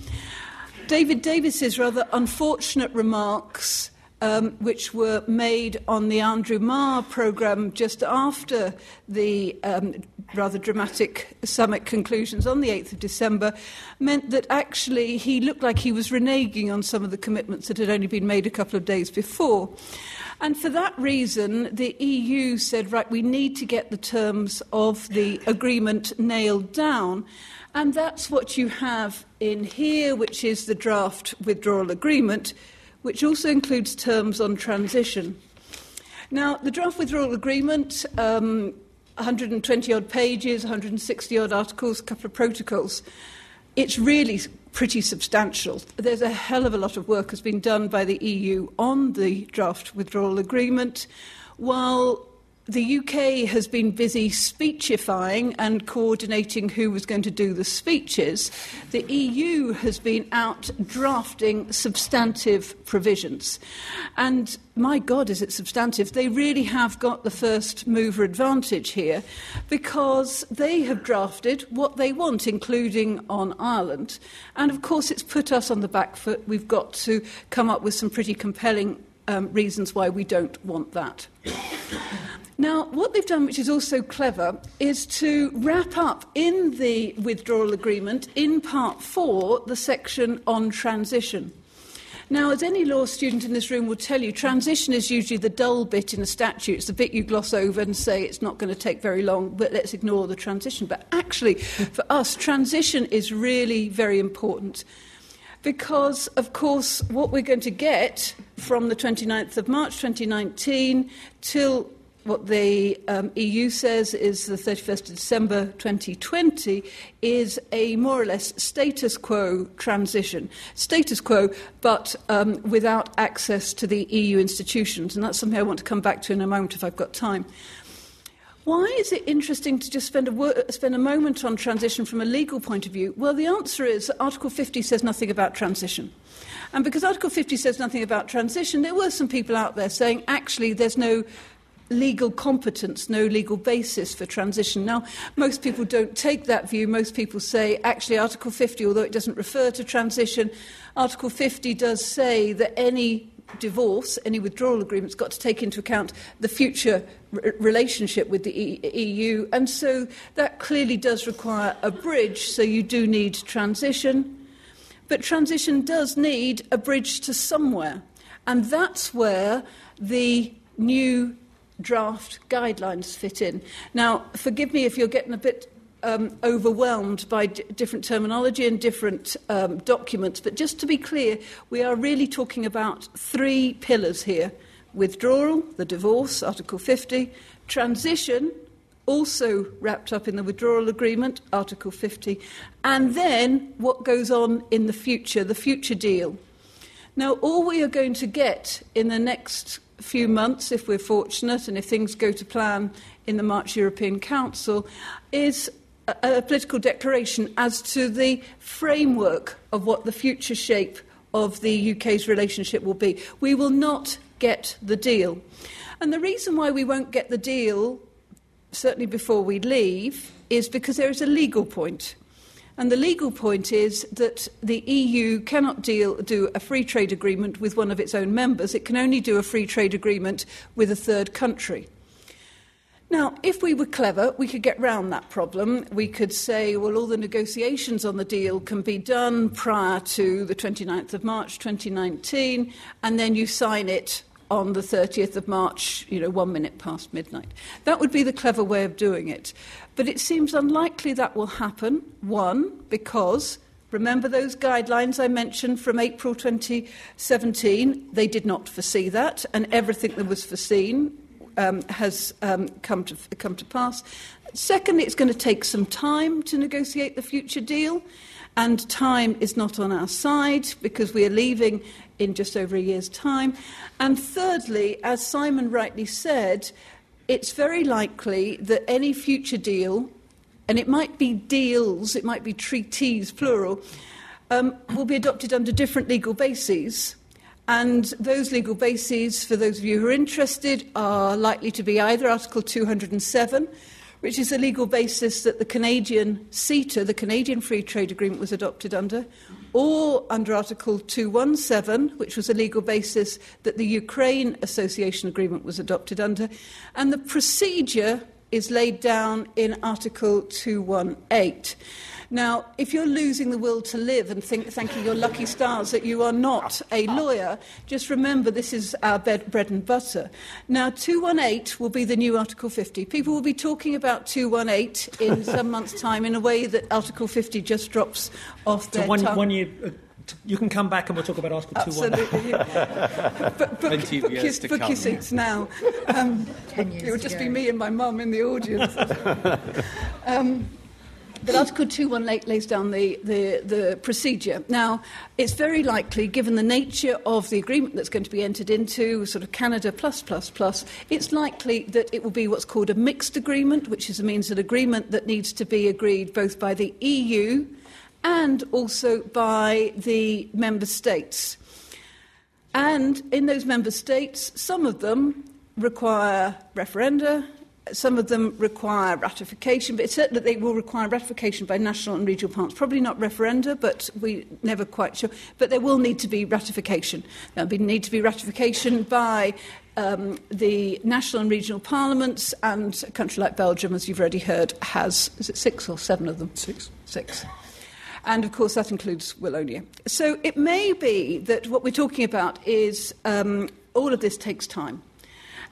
David Davis's rather unfortunate remarks um, which were made on the Andrew Marr programme just after the um, rather dramatic summit conclusions on the 8th of December, meant that actually he looked like he was reneging on some of the commitments that had only been made a couple of days before. And for that reason, the EU said, right, we need to get the terms of the agreement nailed down. And that's what you have in here, which is the draft withdrawal agreement, which also includes terms on transition. Now, the draft withdrawal agreement, um, 120 odd pages, 160 odd articles, a couple of protocols, it's really pretty substantial. There's a hell of a lot of work has been done by the EU on the draft withdrawal agreement, while the UK has been busy speechifying and coordinating who was going to do the speeches. The EU has been out drafting substantive provisions. And my God, is it substantive? They really have got the first mover advantage here because they have drafted what they want, including on Ireland. And of course, it's put us on the back foot. We've got to come up with some pretty compelling um, reasons why we don't want that. Now, what they've done, which is also clever, is to wrap up in the withdrawal agreement, in part four, the section on transition. Now, as any law student in this room will tell you, transition is usually the dull bit in a statute. It's the bit you gloss over and say it's not going to take very long, but let's ignore the transition. But actually, for us, transition is really very important because, of course, what we're going to get from the 29th of March 2019 till what the um, EU says is the 31st of December 2020 is a more or less status quo transition. Status quo, but um, without access to the EU institutions. And that's something I want to come back to in a moment if I've got time. Why is it interesting to just spend a, wo- spend a moment on transition from a legal point of view? Well, the answer is Article 50 says nothing about transition. And because Article 50 says nothing about transition, there were some people out there saying actually there's no legal competence, no legal basis for transition. Now, most people don't take that view. Most people say, actually, Article 50, although it doesn't refer to transition, Article 50 does say that any divorce, any withdrawal agreement's got to take into account the future r- relationship with the e- EU, and so that clearly does require a bridge, so you do need transition. But transition does need a bridge to somewhere, and that's where the new draft guidelines fit in. Now, forgive me if you're getting a bit um, overwhelmed by d- different terminology and different um, documents, but just to be clear, we are really talking about three pillars here. Withdrawal, the divorce, Article 50, transition, also wrapped up in the withdrawal agreement, Article 50, and then what goes on in the future, the future deal. Now, all we are going to get in the next few months, if we're fortunate and if things go to plan in the March European Council, is a, a political declaration as to the framework of what the future shape of the UK's relationship will be. We will not get the deal. And the reason why we won't get the deal, certainly before we leave, is because there is a legal point. And the legal point is that the EU cannot deal, do a free trade agreement with one of its own members. It can only do a free trade agreement with a third country. Now, if we were clever, we could get round that problem. We could say, well, all the negotiations on the deal can be done prior to the 29th of March 2019, and then you sign it on the 30th of March, you know, one minute past midnight. That would be the clever way of doing it. But it seems unlikely that will happen. One, because remember those guidelines I mentioned from April 2017? They did not foresee that, and everything that was foreseen um, has um, come, to, come to pass. Secondly, it's going to take some time to negotiate the future deal, and time is not on our side because we are leaving in just over a year's time. And thirdly, as Simon rightly said, it's very likely that any future deal, and it might be deals, it might be treaties, plural, um, will be adopted under different legal bases. And those legal bases, for those of you who are interested, are likely to be either Article 207, which is a legal basis that the Canadian CETA, the Canadian Free Trade Agreement, was adopted under, or under Article 217, which was a legal basis that the Ukraine Association Agreement was adopted under, and the procedure is laid down in Article 218. Now, if you're losing the will to live and think, thanking your lucky stars that you are not a lawyer, just remember this is our bed, bread and butter. Now, 218 will be the new Article 50. People will be talking about 218 in some months' time in a way that Article 50 just drops off their so one, tongue. one year. Uh, you can come back and we'll talk about Article 218. Absolutely. yeah. but book, Plenty of book, years your, to book your seats now. Um, Ten years it would just go. be me and my mum in the audience. um, but Article 218 lays down the, the, the procedure. Now, it's very likely, given the nature of the agreement that's going to be entered into, sort of Canada plus, plus, plus, it's likely that it will be what's called a mixed agreement, which is, means an agreement that needs to be agreed both by the EU and also by the member states. And in those member states, some of them require referenda, some of them require ratification, but it's certain that they will require ratification by national and regional parliaments. Probably not referenda, but we never quite sure. But there will need to be ratification. There'll be, need to be ratification by um, the national and regional parliaments, and a country like Belgium, as you've already heard, has is it six or seven of them? Six. Six. And of course, that includes Wallonia. So it may be that what we're talking about is um, all of this takes time.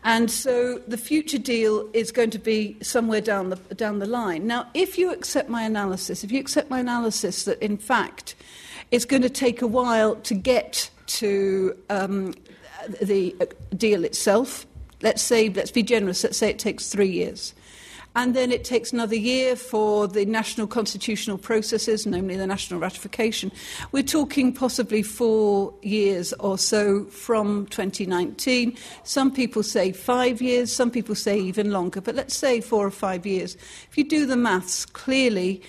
And so the future deal is going to be somewhere down the, down the line. Now, if you accept my analysis, if you accept my analysis that in fact it's going to take a while to get to um, the uh, deal itself, let's say, let's be generous, let's say it takes three years. And then it takes another year for the national constitutional processes, namely the national ratification. We're talking possibly four years or so from 2019. Some people say five years, some people say even longer, but let's say four or five years. If you do the maths, clearly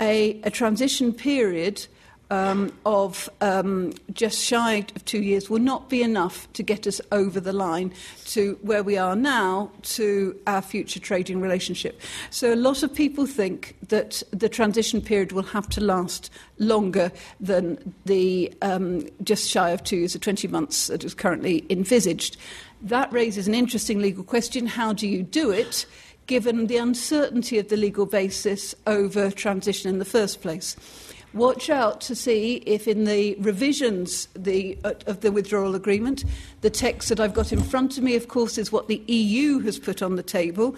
a, a transition period um, of um, just shy of two years will not be enough to get us over the line to where we are now to our future trading relationship. So a lot of people think that the transition period will have to last longer than the um, just shy of two years or 20 months that is currently envisaged. That raises an interesting legal question. How do you do it? given the uncertainty of the legal basis over transition in the first place. Watch out to see if, in the revisions the, uh, of the withdrawal agreement, the text that I've got in front of me, of course, is what the EU has put on the table.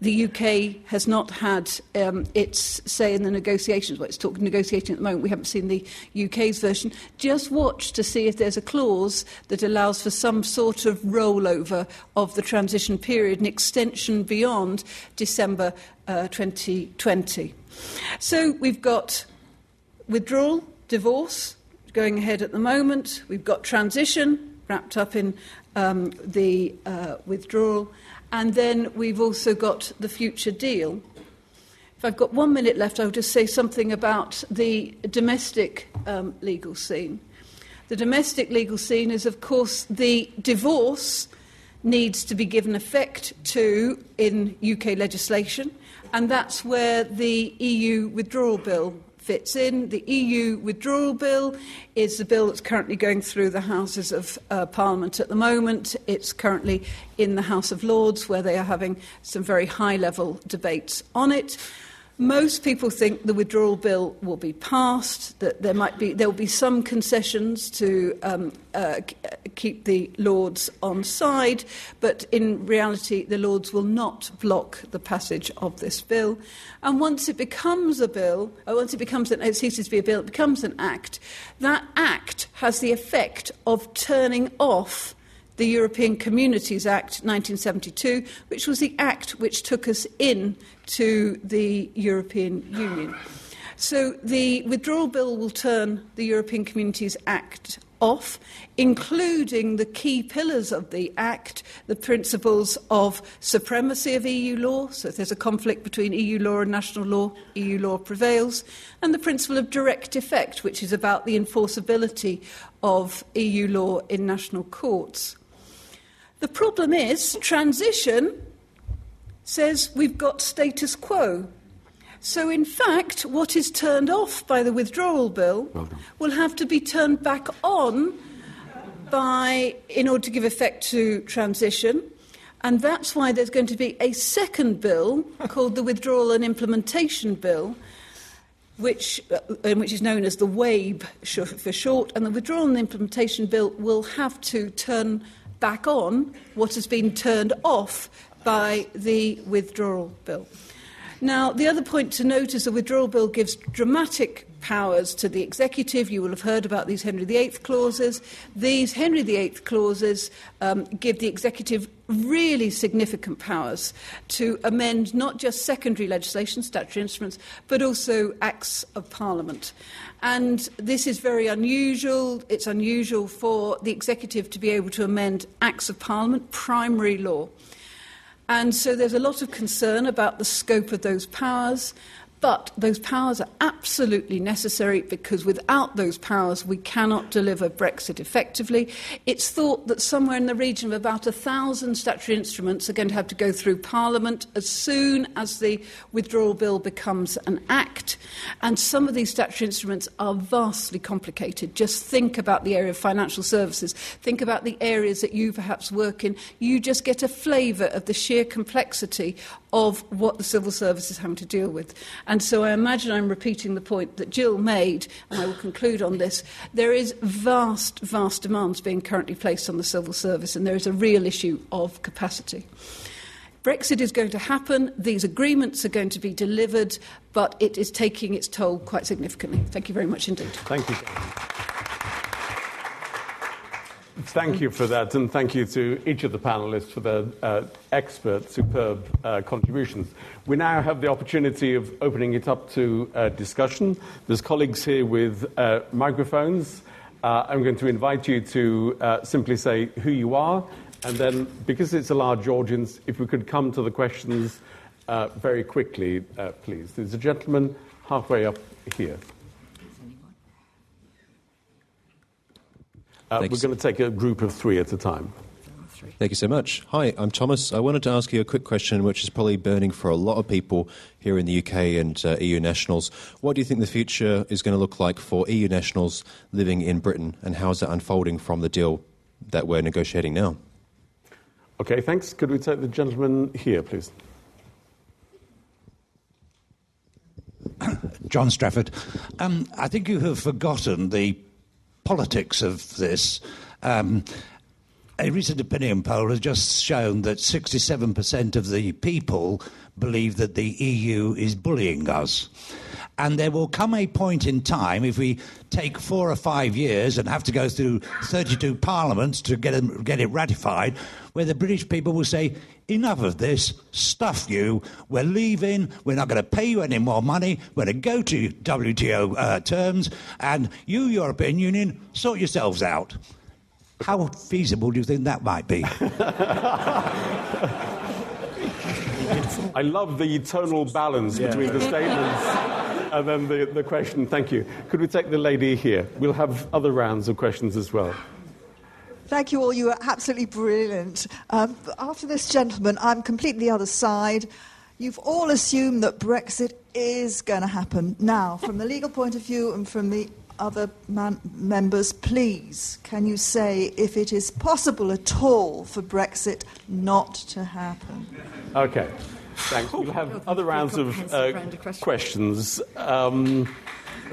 The UK has not had um, its say in the negotiations. Well, it's talking negotiating at the moment. We haven't seen the UK's version. Just watch to see if there's a clause that allows for some sort of rollover of the transition period, an extension beyond December uh, 2020. So we've got withdrawal, divorce going ahead at the moment. We've got transition wrapped up in um, the uh, withdrawal. And then we've also got the future deal. If I've got one minute left, I'll just say something about the domestic um, legal scene. The domestic legal scene is, of course, the divorce needs to be given effect to in UK legislation, and that's where the EU withdrawal bill fits in. The EU withdrawal bill is the bill that's currently going through the Houses of uh, Parliament at the moment. It's currently in the House of Lords, where they are having some very high level debates on it. Most people think the withdrawal bill will be passed, that there might be there will be some concessions to um, uh, keep the Lords on side, but in reality, the Lords will not block the passage of this bill. And once it becomes a bill, or once it becomes an, it ceases to be a bill, it becomes an act. That act has the effect of turning off the European Communities Act 1972, which was the act which took us in to the European Union. So the withdrawal bill will turn the European Communities Act off, including the key pillars of the Act, the principles of supremacy of EU law, so if there's a conflict between EU law and national law, EU law prevails, and the principle of direct effect, which is about the enforceability of EU law in national courts. The problem is, transition says we've got status quo. So, in fact, what is turned off by the withdrawal bill well will have to be turned back on by, in order to give effect to transition. And that's why there's going to be a second bill called the Withdrawal and Implementation Bill, which, uh, which is known as the WAIB for short. And the Withdrawal and Implementation Bill will have to turn back on what has been turned off by the withdrawal bill. Now, the other point to note is the withdrawal bill gives dramatic powers to the executive. You will have heard about these Henry VIII clauses. These Henry VIII clauses um, give the executive really significant powers to amend not just secondary legislation, statutory instruments, but also acts of parliament. And this is very unusual. It's unusual for the executive to be able to amend acts of parliament, primary law. And so there's a lot of concern about the scope of those powers. But those powers are absolutely necessary because without those powers, we cannot deliver Brexit effectively. It's thought that somewhere in the region of about a thousand statutory instruments are going to have to go through Parliament as soon as the withdrawal bill becomes an act. And some of these statutory instruments are vastly complicated. Just think about the area of financial services, think about the areas that you perhaps work in. You just get a flavour of the sheer complexity of what the civil service is having to deal with. And so I imagine I'm repeating the point that Jill made, and I will conclude on this. There is vast, vast demands being currently placed on the civil service, and there is a real issue of capacity. Brexit is going to happen, these agreements are going to be delivered, but it is taking its toll quite significantly. Thank you very much indeed. Thank you. Thank you for that, and thank you to each of the panelists for their uh, expert, superb uh, contributions. We now have the opportunity of opening it up to uh, discussion. There's colleagues here with uh, microphones. Uh, I'm going to invite you to uh, simply say who you are, and then, because it's a large audience, if we could come to the questions very quickly, please. There's a gentleman halfway up here. Uh, we're you. going to take a group of three at a time. Thank you so much. Hi, I'm Thomas. I wanted to ask you a quick question, which is probably burning for a lot of people here in the UK and uh, EU nationals. What do you think the future is going to look like for EU nationals living in Britain, and how is that unfolding from the deal that we're negotiating now? Okay, thanks. Could we take the gentleman here, please? John Strafford. Um, I think you have forgotten the politics of this. Um, a recent opinion poll has just shown that 67% of the people believe that the EU is bullying us. And there will come a point in time, if we take four or five years and have to go through 32 parliaments to get, them, get it ratified, where the British people will say, enough of this, stuff you, we're leaving, we're not going to pay you any more money, we're going to go to WTO uh, terms, and you, European Union, sort yourselves out. How feasible do you think that might be? I love the tonal balance between the statements and then the, the question. Thank you. Could we take the lady here? We'll have other rounds of questions as well. Thank you all. You were absolutely brilliant. Um, after this gentleman, I'm completely the other side. You've all assumed that Brexit is going to happen. Now, from the legal point of view and from the other man- members, please, can you say if it is possible at all for Brexit not to happen? Okay, thanks. We'll have other rounds of uh, round questions. questions. Um,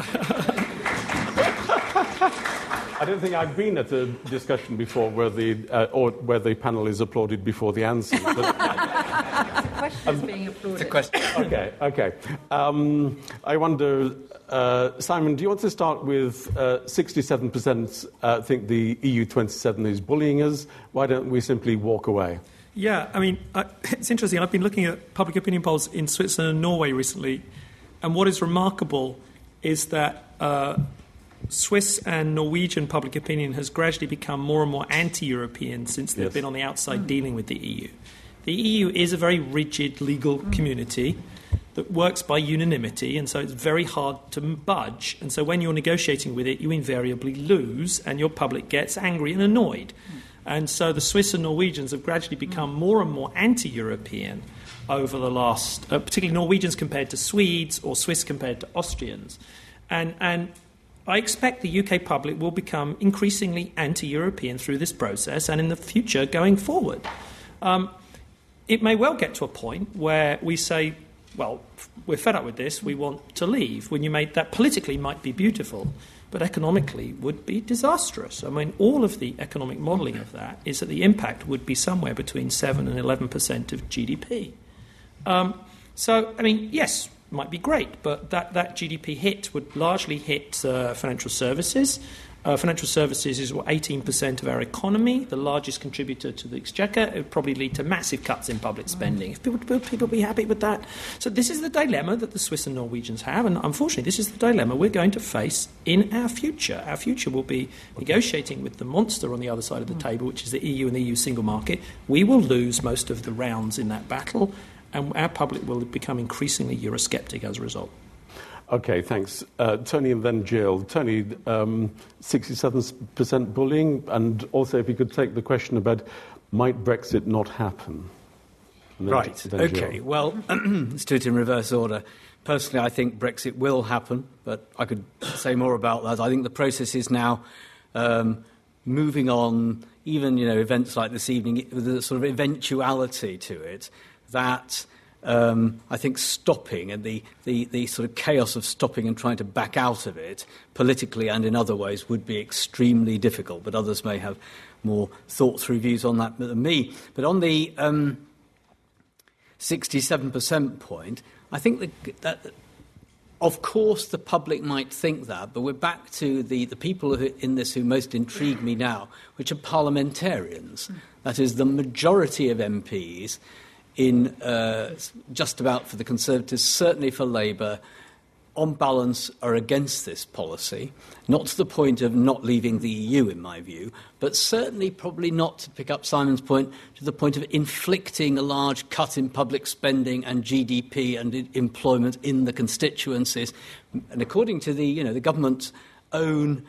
I don't think I've been at a discussion before where the, uh, or where the panel is applauded before the answer. But Questions being applauded. The question. Okay, okay. Um, I wonder, uh, Simon, do you want to start with uh, 67% uh, think the EU27 is bullying us? Why don't we simply walk away? Yeah, I mean, I, it's interesting. I've been looking at public opinion polls in Switzerland and Norway recently, and what is remarkable is that uh, Swiss and Norwegian public opinion has gradually become more and more anti European since they've Yes. been on the outside hmm. dealing with the EU. The EU is a very rigid legal hmm. community that works by unanimity, and so it's very hard to budge. And so when you're negotiating with it, you invariably lose, and your public gets angry and annoyed. Hmm. And so the Swiss and Norwegians have gradually become more and more anti European over the last, uh, particularly Norwegians compared to Swedes or Swiss compared to Austrians. And, and I expect the UK public will become increasingly anti European through this process and in the future going forward. Um, it may well get to a point where we say, well, we're fed up with this, we want to leave. When you make that politically might be beautiful, but economically would be disastrous. I mean, all of the economic modelling of that is that the impact would be somewhere between 7 and 11% of GDP. Um, so, I mean, yes, might be great, but that, that GDP hit would largely hit uh, financial services. Uh, financial services is what 18% of our economy, the largest contributor to the exchequer. It would probably lead to massive cuts in public spending. If people, will people be happy with that? So this is the dilemma that the Swiss and Norwegians have, and unfortunately, this is the dilemma we're going to face in our future. Our future will be negotiating with the monster on the other side of the table, which is the EU and the EU single market. We will lose most of the rounds in that battle, and our public will become increasingly Eurosceptic as a result. Okay, thanks. Uh, Tony and then Jill. Tony, um, 67% bullying, and also if you could take the question about might Brexit not happen? Then- Right. then Okay. Jill. Well, let's do it in reverse order. Personally, I think Brexit will happen, but I could say more about that. I think the process is now um, moving on. Even you know events like this evening, the sort of eventuality to it that. Um, I think stopping and the, the, the sort of chaos of stopping and trying to back out of it, politically and in other ways, would be extremely difficult. But others may have more thought through views on that than me. But on the um, 67% point, I think that, that, of course, the public might think that, but we're back to the, the people who, in this who most intrigue me now, which are parliamentarians. That is, the majority of MPs in uh, just about for the Conservatives, certainly for Labour, on balance, are against this policy. Not to the point of not leaving the EU, in my view, but certainly probably not, to pick up Simon's point, to the point of inflicting a large cut in public spending and GDP and employment in the constituencies. And according to the, you know, the government's own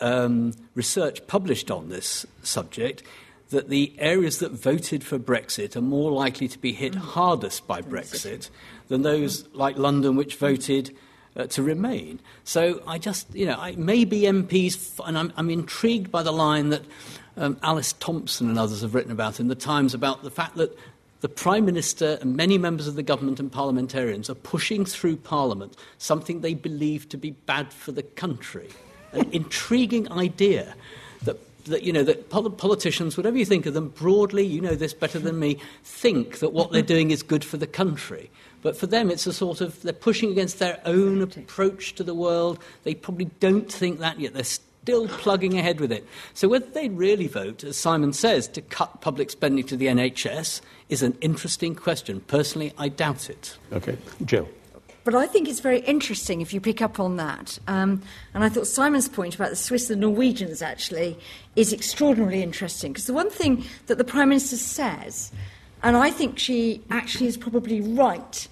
um, research published on this subject that the areas that voted for Brexit are more likely to be hit hardest by Brexit than those like London, which voted uh, to remain. So I just, you know, I, maybe MPs, and I'm, I'm intrigued by the line that um, Alice Thomson and others have written about in the Times about the fact that the Prime Minister and many members of the government and parliamentarians are pushing through Parliament something they believe to be bad for the country. An intriguing idea that that you know that politicians, whatever you think of them, broadly, you know this better than me, think that what they're doing is good for the country. But for them, it's a sort of they're pushing against their own approach to the world. They probably don't think that yet. They're still plugging ahead with it. So whether they really vote, as Simon says, to cut public spending to the NHS is an interesting question. Personally, I doubt it. Okay, Jill. But I think it's very interesting if you pick up on that. Um, and I thought Simon's point about the Swiss and Norwegians actually is extraordinarily interesting because the one thing that the Prime Minister says, and I think she actually is probably right,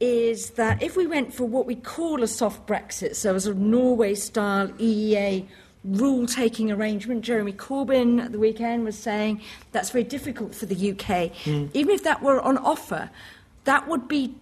is that if we went for what we call a soft Brexit, so a sort of Norway style EEA rule taking arrangement. Jeremy Corbyn at the weekend was saying that's very difficult for the UK. Mm. Even if that were on offer, that would be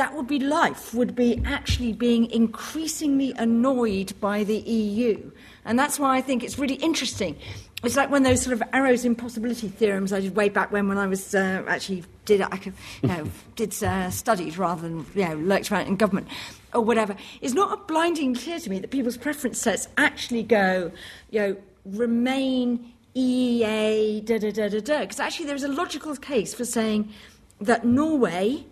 that would be life, would be actually being increasingly annoyed by the EU. And that's why I think it's really interesting. It's like one of those sort of Arrow's impossibility theorems I did way back when when I was uh, actually did I could, you know, did uh, studies rather than you know lecture in government or whatever. It's not a blindingly clear to me that people's preference sets actually go, you know, remain EEA da da da da da. Because actually there is a logical case for saying that Norway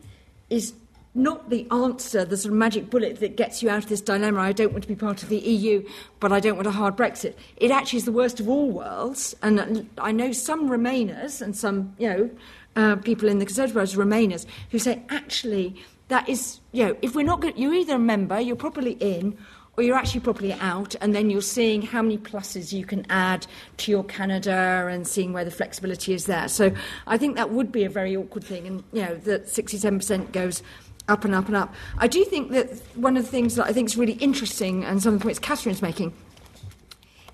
is not the answer, the sort of magic bullet that gets you out of this dilemma. I don't want to be part of the EU, but I don't want a hard Brexit. It actually is the worst of all worlds. And I know some Remainers and some, you know, uh, people in the Conservative Party, Remainers, who say, actually, that is, you know, if we're not good, you're either a member, you're properly in, or you're actually properly out, and then you're seeing how many pluses you can add to your Canada and seeing where the flexibility is there. So I think that would be a very awkward thing, and, you know, that 67% goes up and up and up. I do think that one of the things that I think is really interesting, and some of the points Catherine's making,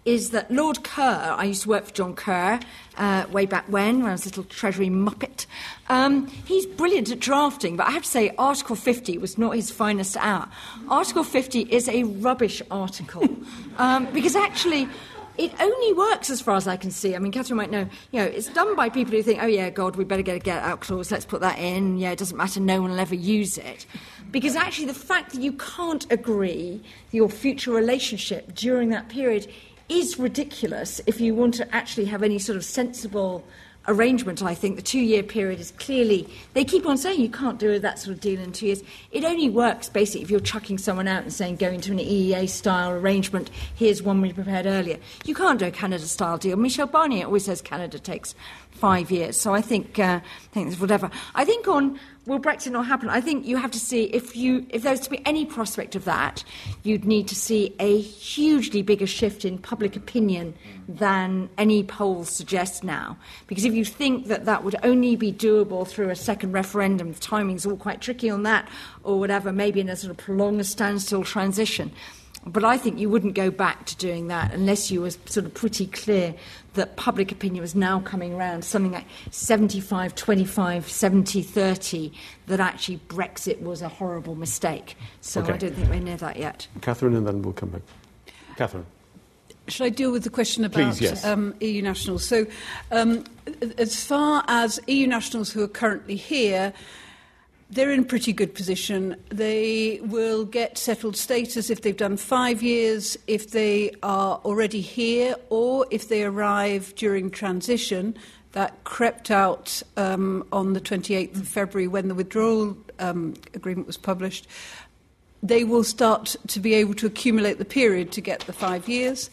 is that Lord Kerr, I used to work for John Kerr uh, way back when, when I was a little Treasury muppet. Um, he's brilliant at drafting, but I have to say, Article 50 was not his finest hour. Article 50 is a rubbish article um, because actually it only works as far as I can see. I mean, Catherine might know, you know, it's done by people who think, oh, yeah, God, we better get a get out clause, let's put that in. Yeah, it doesn't matter, no one will ever use it. Because actually, the fact that you can't agree your future relationship during that period is ridiculous if you want to actually have any sort of sensible arrangement, I think the two year period is clearly, they keep on saying you can't do that sort of deal in two years. It only works basically if you're chucking someone out and saying go into an EEA style arrangement, here's one we prepared earlier. You can't do a Canada style deal. Michel Barnier always says Canada takes five years. So I think, uh, I think whatever. I think on will Brexit not happen? I think you have to see if you if there's to be any prospect of that, you'd need to see a hugely bigger shift in public opinion than any polls suggest now. Because if you think that that would only be doable through a second referendum, the timing's all quite tricky on that, or whatever, maybe in a sort of prolonged standstill transition. But I think you wouldn't go back to doing that unless you were sort of pretty clear that public opinion was now coming around, something like 75 25, 70 30, that actually Brexit was a horrible mistake. So okay. I don't think we're near that yet. Catherine, and then we'll come back. Catherine. Should I deal with the question about Please, yes. um, EU nationals? So, um, as far as EU nationals who are currently here, they're in pretty good position. They will get settled status if they've done five years, if they are already here, or if they arrive during transition. That crept out um, on the 28th of February when the withdrawal um, agreement was published. They will start to be able to accumulate the period to get the five years.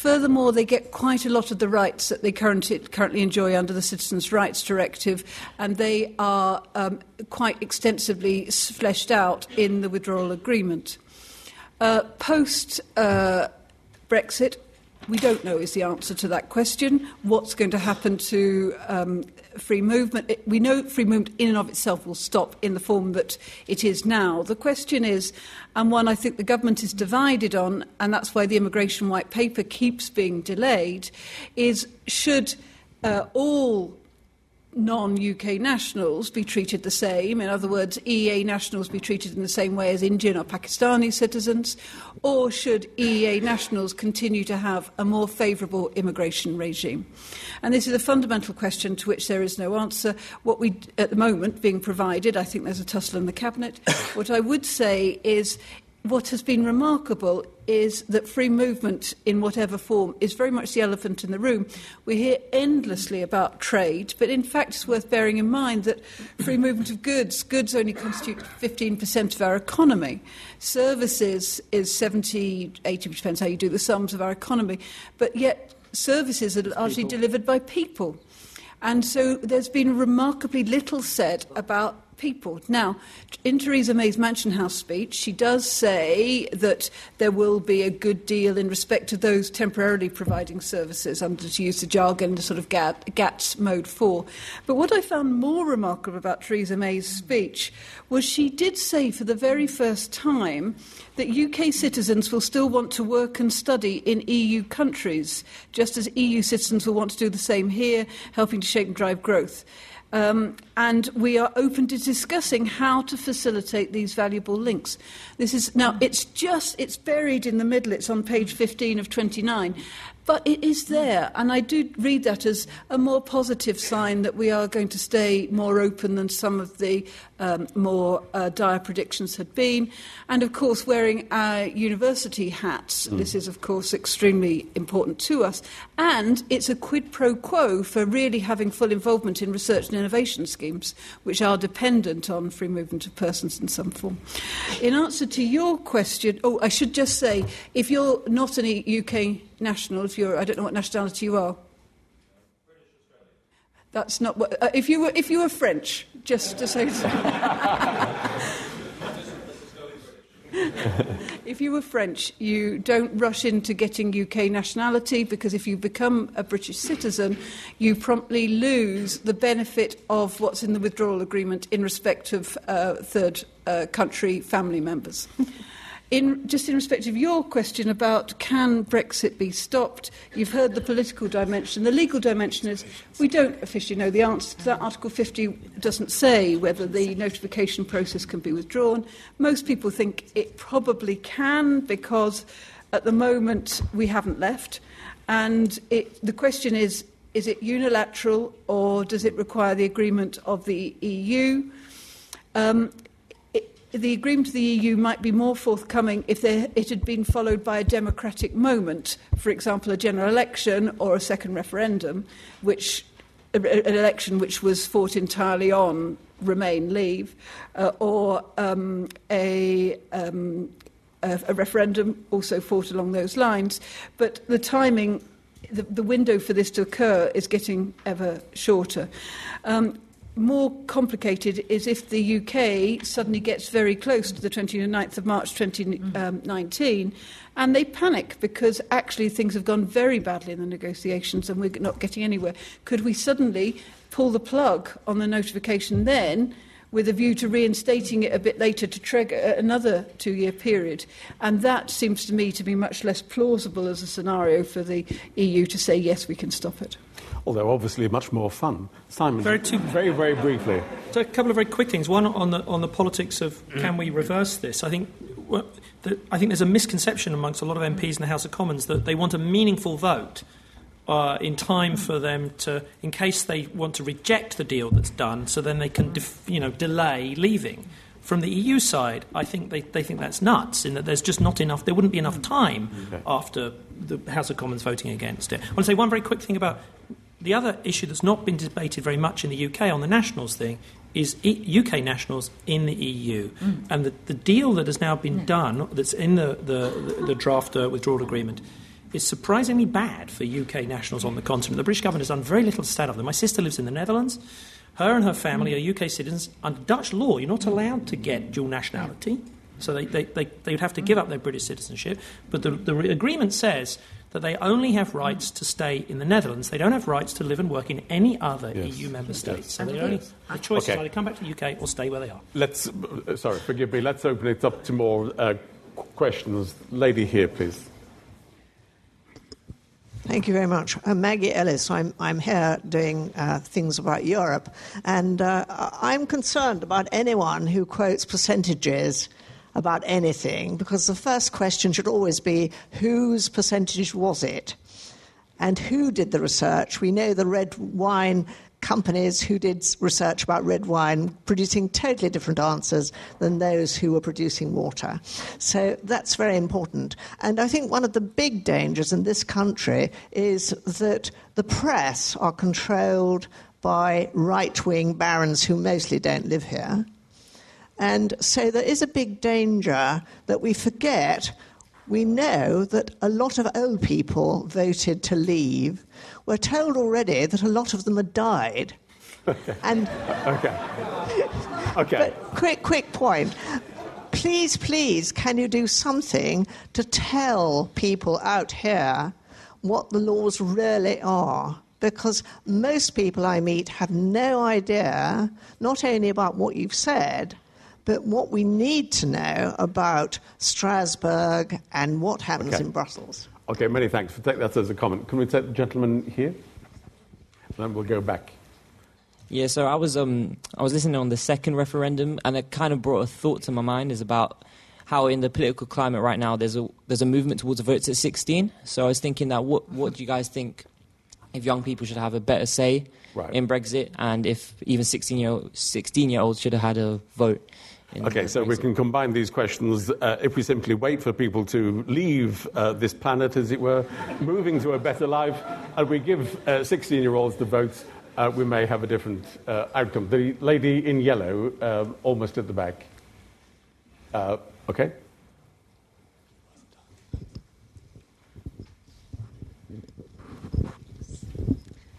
Furthermore, they get quite a lot of the rights that they currently, enjoy under the Citizens' Rights Directive, and they are um, quite extensively fleshed out in the withdrawal agreement. Uh, post uh, Brexit, we don't know is the answer to that question. What's going to happen to um, free movement. It, we know free movement in and of itself will stop in the form that it is now. The question is, and one I think the government is divided on, and that's why the immigration white paper keeps being delayed, is should uh, all non UK nationals be treated the same? In other words, EEA nationals be treated in the same way as Indian or Pakistani citizens? Or should EEA nationals continue to have a more favourable immigration regime? And this is a fundamental question to which there is no answer. What we, at the moment, being provided, I think there's a tussle in the Cabinet. what I would say is what has been remarkable is that free movement in whatever form is very much the elephant in the room. We hear endlessly about trade, but in fact it's worth bearing in mind that free movement of goods, goods only constitute 15% of our economy. Services is 70, 80, depends how you do the sums of our economy, but yet services are largely people. delivered by people. And so there's been remarkably little said about people. Now, in Theresa May's Mansion House speech, she does say that there will be a good deal in respect to those temporarily providing services, under to use the jargon, the sort of GATS mode 4. But what I found more remarkable about Theresa May's speech was she did say for the very first time that UK citizens will still want to work and study in EU countries, just as EU citizens will want to do the same here, helping to shape and drive growth. Um, and we are open to discussing how to facilitate these valuable links. This is now it's just it's buried in the middle. It's on page 15 of 29, but it is there, and I do read that as a more positive sign that we are going to stay more open than some of the um, more uh, dire predictions had been. And of course, wearing our university hats, mm. this is, of course, extremely important to us. And it's a quid pro quo for really having full involvement in research and innovation schemes, which are dependent on free movement of persons in some form. In answer to your question, oh, I should just say if you're not an UK national, if you're, I don't know what nationality you are. That's not what. Uh, if you were, if you were French, just to say. if you were French, you don't rush into getting UK nationality because if you become a British citizen, you promptly lose the benefit of what's in the withdrawal agreement in respect of uh, third uh, country family members. In, just in respect of your question about can Brexit be stopped, you've heard the political dimension. The legal dimension is we don't officially know the answer to that. Article 50 doesn't say whether the notification process can be withdrawn. Most people think it probably can because at the moment we haven't left. And it, the question is is it unilateral or does it require the agreement of the EU? Um, the agreement of the EU might be more forthcoming if there, it had been followed by a democratic moment, for example, a general election or a second referendum, which an election which was fought entirely on Remain leave, uh, or um, a, um, a, a referendum also fought along those lines. But the timing, the, the window for this to occur is getting ever shorter. Um, more complicated is if the UK suddenly gets very close to the 29th of March 2019 um, mm. and they panic because actually things have gone very badly in the negotiations and we're not getting anywhere. Could we suddenly pull the plug on the notification then? with a view to reinstating it a bit later to trigger uh, another two year period. And that seems to me to be much less plausible as a scenario for the EU to say, yes, we can stop it although obviously much more fun. Simon, very, two, very, very briefly. So a couple of very quick things. One on the on the politics of can we reverse this? I think. Well, the, I think there's a misconception amongst a lot of MPs in the House of Commons that they want a meaningful vote uh, in time for them to, in case they want to reject the deal that's done, so then they can, def, you know, delay leaving. From the EU side, I think they, they think that's nuts, in that there's just not enough, there wouldn't be enough time okay. after the House of Commons voting against it. I want to say one very quick thing about the other issue that's not been debated very much in the UK on the nationals thing is UK nationals in the EU. Mm. And the, the deal that has now been done, that's in the, the, the draft uh, withdrawal agreement, is surprisingly bad for UK nationals on the continent. The British government has done very little to stand up them. My sister lives in the Netherlands. Her and her family are UK citizens. Under Dutch law, you're not allowed to get dual nationality. So they, they, they, they would have to give up their British citizenship. But the, the agreement says that they only have rights to stay in the Netherlands. They don't have rights to live and work in any other Yes. EU member state. Yes. So they only the choice Okay. is either come back to the UK or stay where they are. Let's, uh, sorry, forgive me, let's open it up to more uh, questions. Lady here, please. Thank you very much. I'm Maggie Ellis. I'm, I'm here doing uh, things about Europe, and uh, I'm concerned about anyone who quotes percentages about anything, because the first question should always be whose percentage was it? And who did the research? We know the red wine companies who did research about red wine producing totally different answers than those who were producing water. So that's very important. And I think one of the big dangers in this country is that the press are controlled by right wing barons who mostly don't live here. And so there is a big danger that we forget. We know that a lot of old people voted to leave. We're told already that a lot of them had died. And Okay. Okay. but quick, quick point. Please, please, can you do something to tell people out here what the laws really are? Because most people I meet have no idea, not only about what you've said, but what we need to know about Strasbourg and what happens Okay. in Brussels. Okay, many thanks. We'll take that as a comment. Can we take the gentleman here? Then we'll go back. Yeah, so I was um I was listening on the second referendum, and it kind of brought a thought to my mind is about how in the political climate right now there's a there's a movement towards votes at 16. So I was thinking that what what do you guys think if young people should have a better say Right. in Brexit, and if even 16 year 16 year olds should have had a vote? In Okay, so we can combine these questions. Uh, if we simply wait for people to leave uh, this planet, as it were, moving to a better life, and we give 16 year olds the votes, uh, we may have a different uh, outcome. The lady in yellow, um, almost at the back. Uh, okay?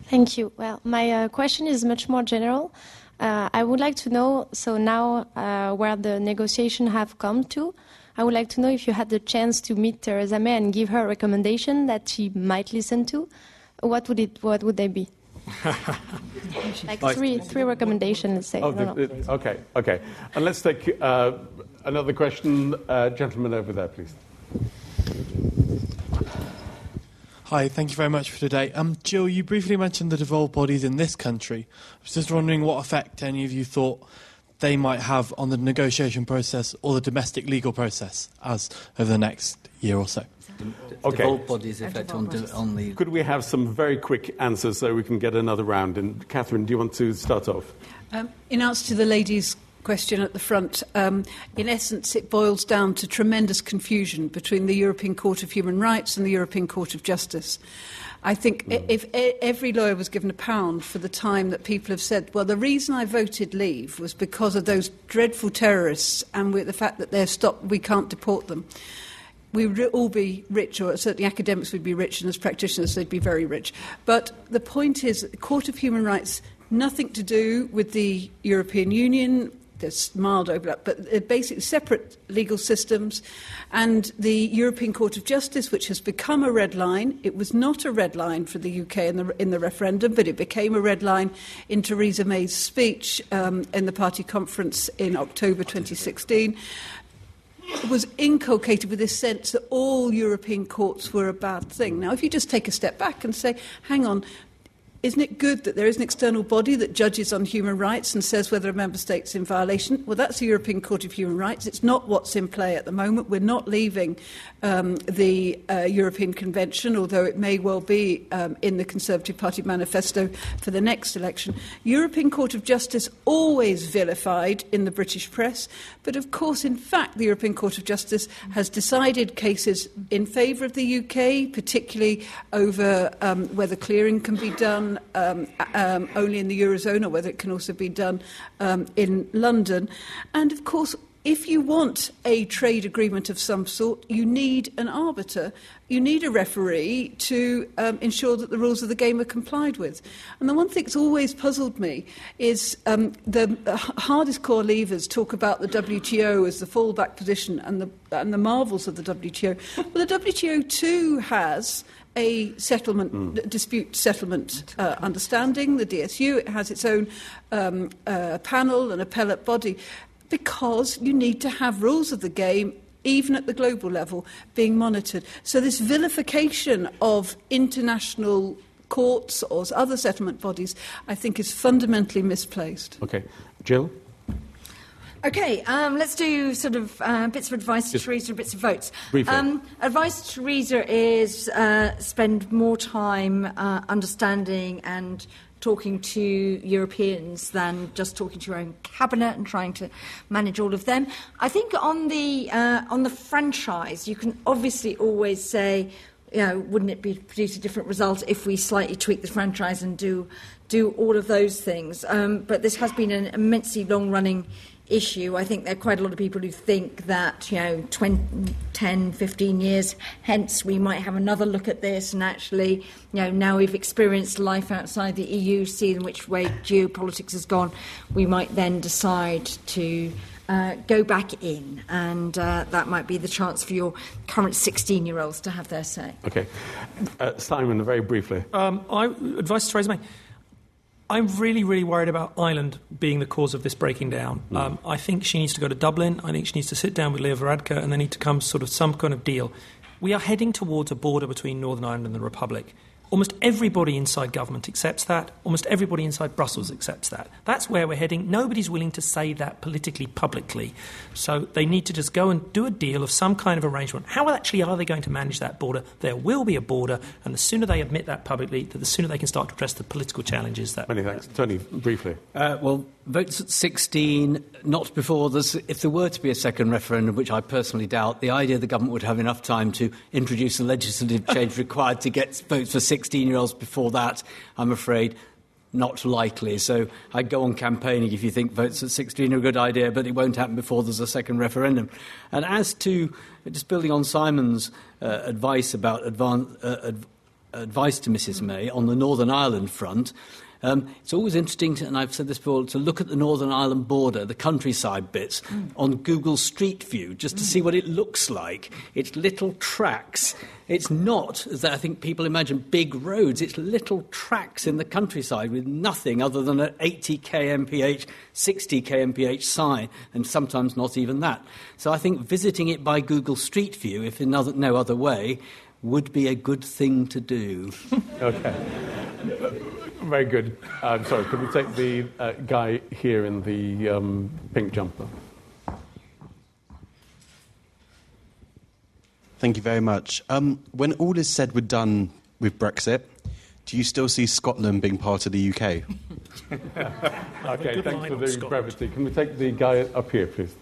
Thank you. Well, my uh, question is much more general. Uh, I would like to know, so now uh, where the negotiation have come to, I would like to know if you had the chance to meet Theresa May and give her a recommendation that she might listen to. What would it? What would they be? like Right. three, three recommendations, let's say. Oh, I the- know. the- okay, okay. And let's take uh, another question. Uh, gentleman over there, please. Hi, thank you very much for today. Um, Jill, you briefly mentioned the devolved bodies in this country. I was just wondering what effect any of you thought they might have on the negotiation process or the domestic legal process as over the next year or so. Okay. Devolved bodies effect on, the- on the Could we have some very quick answers so we can get another round? And Catherine, do you want to start off? Um, in answer to the lady's question at the front, um, in essence, it boils down to tremendous confusion between the European Court of Human Rights and the European Court of Justice. I think i if every lawyer was given a pound for the time that people have said, well, the reason I voted leave was because of those dreadful terrorists and with the fact that they're stopped, we can't deport them. We would all be rich, or certainly academics would be rich, and as practitioners, they'd be very rich. But the point is, the Court of Human Rights, nothing to do with the European Union. There's mild overlap, but they're basically separate legal systems. And the European Court of Justice, which has become a red line, it was not a red line for the UK in the, in the referendum, but it became a red line in Theresa May's speech um, in the party conference in October 2016 was inculcated with this sense that all European courts were a bad thing. Now, if you just take a step back and say, hang on, isn't it good that there is an external body that judges on human rights and says whether a member state's in violation? Well, that's the European Court of Human Rights. It's not what's in play at the moment. We're not leaving um, the uh, European Convention, although it may well be um, in the Conservative Party manifesto for the next election. European Court of Justice always vilified in the British press, but of course, in fact, the European Court of Justice has decided cases in favour of the UK, particularly over um, whether clearing can be done um, um, only in the Eurozone or whether it can also be done um, in London. And of course, if you want a trade agreement of some sort, you need an arbiter. You need a referee to um, ensure that the rules of the game are complied with. And the one thing that's always puzzled me is um, the hardest core levers talk about the WTO as the fallback position and the, and the marvels of the WTO. Well, the WTO too has a settlement mm. dispute settlement uh, understanding, the DSU. It has its own um, uh, panel and appellate body because you need to have rules of the game even at the global level, being monitored. So, this vilification of international courts or other settlement bodies, I think, is fundamentally misplaced. Okay. Jill? Okay, um, let's do sort of uh, bits of advice to Just Theresa and bits of votes. Um, advice to Theresa is uh, spend more time uh, understanding and talking to Europeans than just talking to your own cabinet and trying to manage all of them. I think on the uh, on the franchise, you can obviously always say, you know, wouldn't it be produce a different result if we slightly tweak the franchise and do do all of those things? Um, but this has been an immensely long running issue. I think there are quite a lot of people who think that, you know, 20, 10, 15 years hence we might have another look at this and actually, you know, now we've experienced life outside the EU, see in which way geopolitics has gone, we might then decide to uh, go back in, and uh, that might be the chance for your current 16 year olds to have their say. Okay. Uh, Simon, very briefly. Um, I, advice to Theresa May. I'm really, really worried about Ireland being the cause of this breaking down. Mm. Um, I think she needs to go to Dublin. I think she needs to sit down with Leo Varadkar and they need to come sort of some kind of deal. We are heading towards a border between Northern Ireland and the Republic. Almost everybody inside government accepts that. Almost everybody inside Brussels accepts that. That's where we're heading. Nobody's willing to say that politically, publicly. So they need to just go and do a deal of some kind of arrangement. How actually are they going to manage that border? There will be a border, and the sooner they admit that publicly, the sooner they can start to address the political challenges. That Many thanks. Tony, briefly. Uh, well, votes at 16, not before there's, if there were to be a second referendum, which I personally doubt, the idea the government would have enough time to introduce the legislative change required to get votes for 16 year olds before that, I'm afraid, not likely. So I'd go on campaigning if you think votes at 16 are a good idea, but it won't happen before there's a second referendum. And as to just building on Simon's uh, advice about advan- uh, adv- advice to Mrs May on the Northern Ireland front, um, it's always interesting, to, and I've said this before, to look at the Northern Ireland border, the countryside bits, mm. on Google Street View, just to mm. see what it looks like. It's little tracks. It's not, as I think people imagine, big roads. It's little tracks in the countryside with nothing other than an 80 kmph, 60 kmph sign, and sometimes not even that. So I think visiting it by Google Street View, if in other, no other way, would be a good thing to do. okay. Very good. I'm sorry, could we take the uh, guy here in the um, pink jumper? Thank you very much. Um, when all is said we're done with Brexit, do you still see Scotland being part of the UK? okay, thanks for the brevity. Can we take the guy up here, please?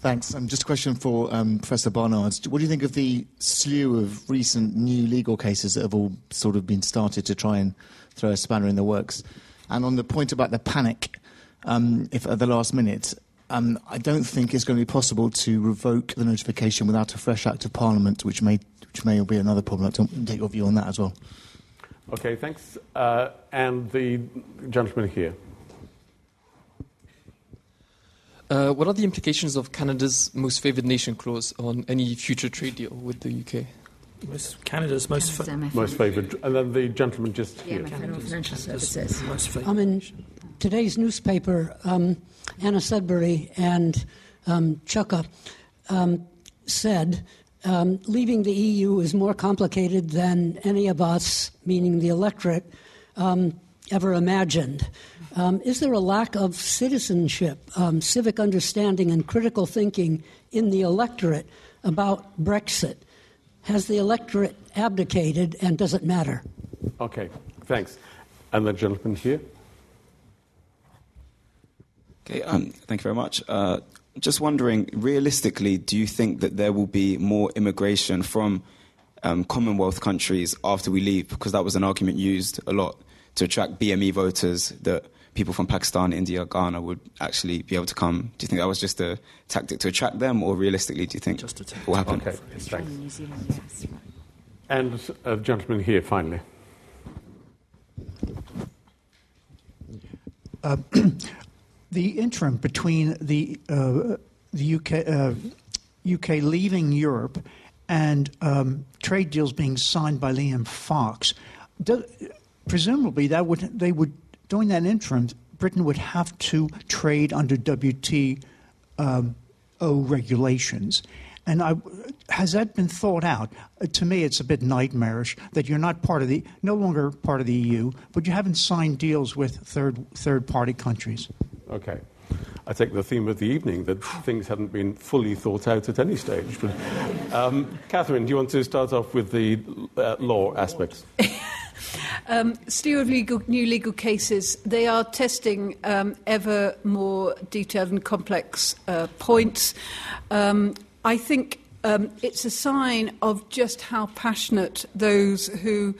Thanks. Um, just a question for um, Professor Barnard. What do you think of the slew of recent new legal cases that have all sort of been started to try and throw a spanner in the works? And on the point about the panic, um, if at the last minute, I don't think it's going to be possible to revoke the notification without a fresh act of Parliament, which may, which may be another problem. I'd like to take your view on that as well. Okay, thanks. Uh, and the gentleman here. Uh, what are the implications of Canada's most favoured nation clause on any future trade deal with the UK? Most, Canada's most fa- most favoured, and then the gentleman just here. Yeah, financial services. Most favoured. I'm in today's newspaper. Um, Anna Soubry and um, Chuka um, said um, leaving the EU is more complicated than any of us, meaning the electorate, um, ever imagined. Um, is there a lack of citizenship, um, civic understanding, and critical thinking in the electorate about Brexit? Has the electorate abdicated, and does it matter? Okay, thanks. And the gentleman here. Okay, um, thank you very much. Uh, just wondering, realistically, do you think that there will be more immigration from um, Commonwealth countries after we leave? Because that was an argument used a lot to attract BME voters that people from Pakistan, India, Ghana would actually be able to come? Do you think that was just a tactic to attract them, or realistically, do you think just it will happen? Okay, thanks. And a gentleman here, finally. Uh, the interim between the uh, the UK uh, UK leaving Europe and um, trade deals being signed by Liam Fox, do, presumably that would they would during that interim, Britain would have to trade under WTO um, regulations. And I, has that been thought out? Uh, to me, it's a bit nightmarish that you're not part of the, no longer part of the EU, but you haven't signed deals with third third party countries. Okay. I take the theme of the evening that things hadn't been fully thought out at any stage. But, um, Catherine, do you want to start off with the uh, law aspects? Um, of legal, new legal cases. They are testing um, ever more detailed and complex uh, points. Um, I think um, it's a sign of just how passionate those who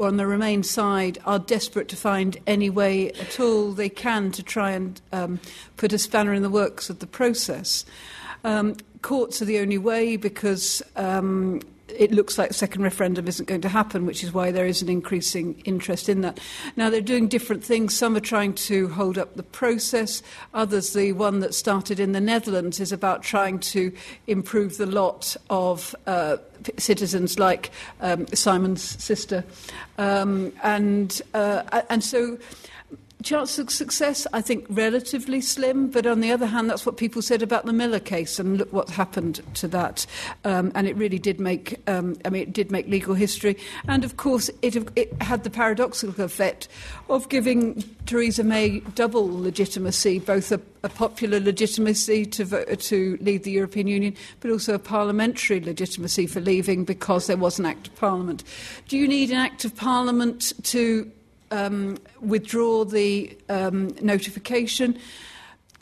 on the Remain side are desperate to find any way at all they can to try and um, put a spanner in the works of the process. Um, courts are the only way because um, it looks like a second referendum isn't going to happen, which is why there is an increasing interest in that. Now, they're doing different things. Some are trying to hold up the process. Others, the one that started in the Netherlands, is about trying to improve the lot of uh, citizens like um, Simon's sister. Um, and, uh, and so chance of success, I think, relatively slim. But on the other hand, that's what people said about the Miller case, and look what happened to that. Um, and it really did make, um, I mean, it did make legal history. And of course, it, it had the paradoxical effect of giving Theresa May double legitimacy, both a, a popular legitimacy to, vote, to leave the European Union, but also a parliamentary legitimacy for leaving because there was an Act of Parliament. Do you need an Act of Parliament to um, withdraw the um, notification.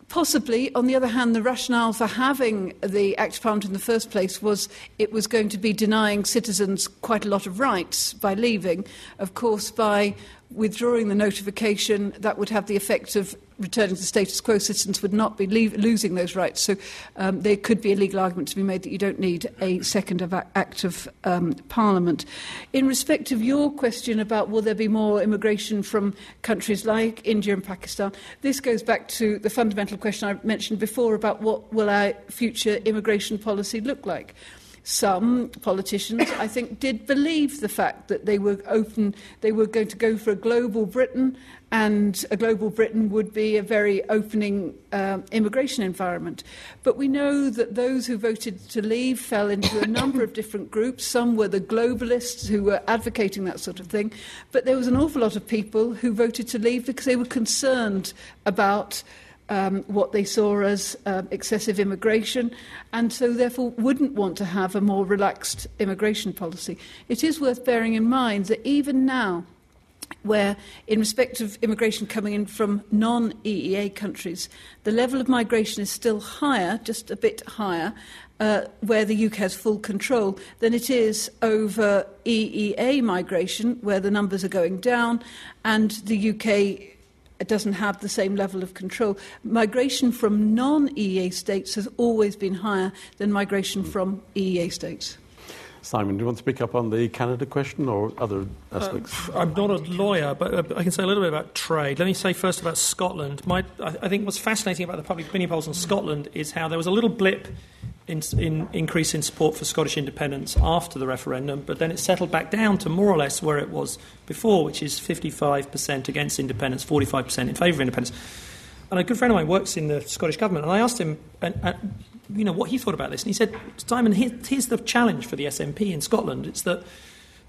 Possibly, on the other hand, the rationale for having the Act of Parliament in the first place was it was going to be denying citizens quite a lot of rights by leaving. Of course, by withdrawing the notification, that would have the effect of returning to status quo, citizens would not be leave, losing those rights. So um, there could be a legal argument to be made that you don't need a second of act of um, Parliament. In respect of your question about will there be more immigration from countries like India and Pakistan, this goes back to the fundamental question I mentioned before about what will our future immigration policy look like some politicians, I think, did believe the fact that they were open, they were going to go for a global Britain, and a global Britain would be a very opening uh, immigration environment. But we know that those who voted to leave fell into a number of different groups. Some were the globalists who were advocating that sort of thing, but there was an awful lot of people who voted to leave because they were concerned about um, what they saw as um, excessive immigration, and so therefore wouldn't want to have a more relaxed immigration policy. It is worth bearing in mind that even now, where, in respect of immigration coming in from non EEA countries, the level of migration is still higher, just a bit higher, uh, where the UK has full control, than it is over EEA migration, where the numbers are going down, and the UK doesn't have the same level of control. Migration from non EEA states has always been higher than migration from EEA states. Simon, do you want to pick up on the Canada question or other aspects? Uh, I'm not a lawyer, but uh, I can say a little bit about trade. Let me say first about Scotland. My, I think what's fascinating about the public opinion polls in Scotland is how there was a little blip in, in, increase in support for Scottish independence after the referendum, but then it settled back down to more or less where it was before, which is 55% against independence, 45% in favour of independence. And a good friend of mine works in the Scottish government, and I asked him, uh, uh, you know, what he thought about this, and he said, Simon, here, here's the challenge for the SNP in Scotland: it's that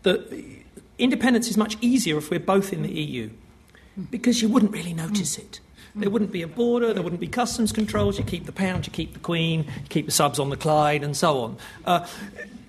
that independence is much easier if we're both in the EU, because you wouldn't really notice it. There wouldn't be a border, there wouldn't be customs controls, you keep the pound, you keep the Queen, you keep the subs on the Clyde, and so on. Uh,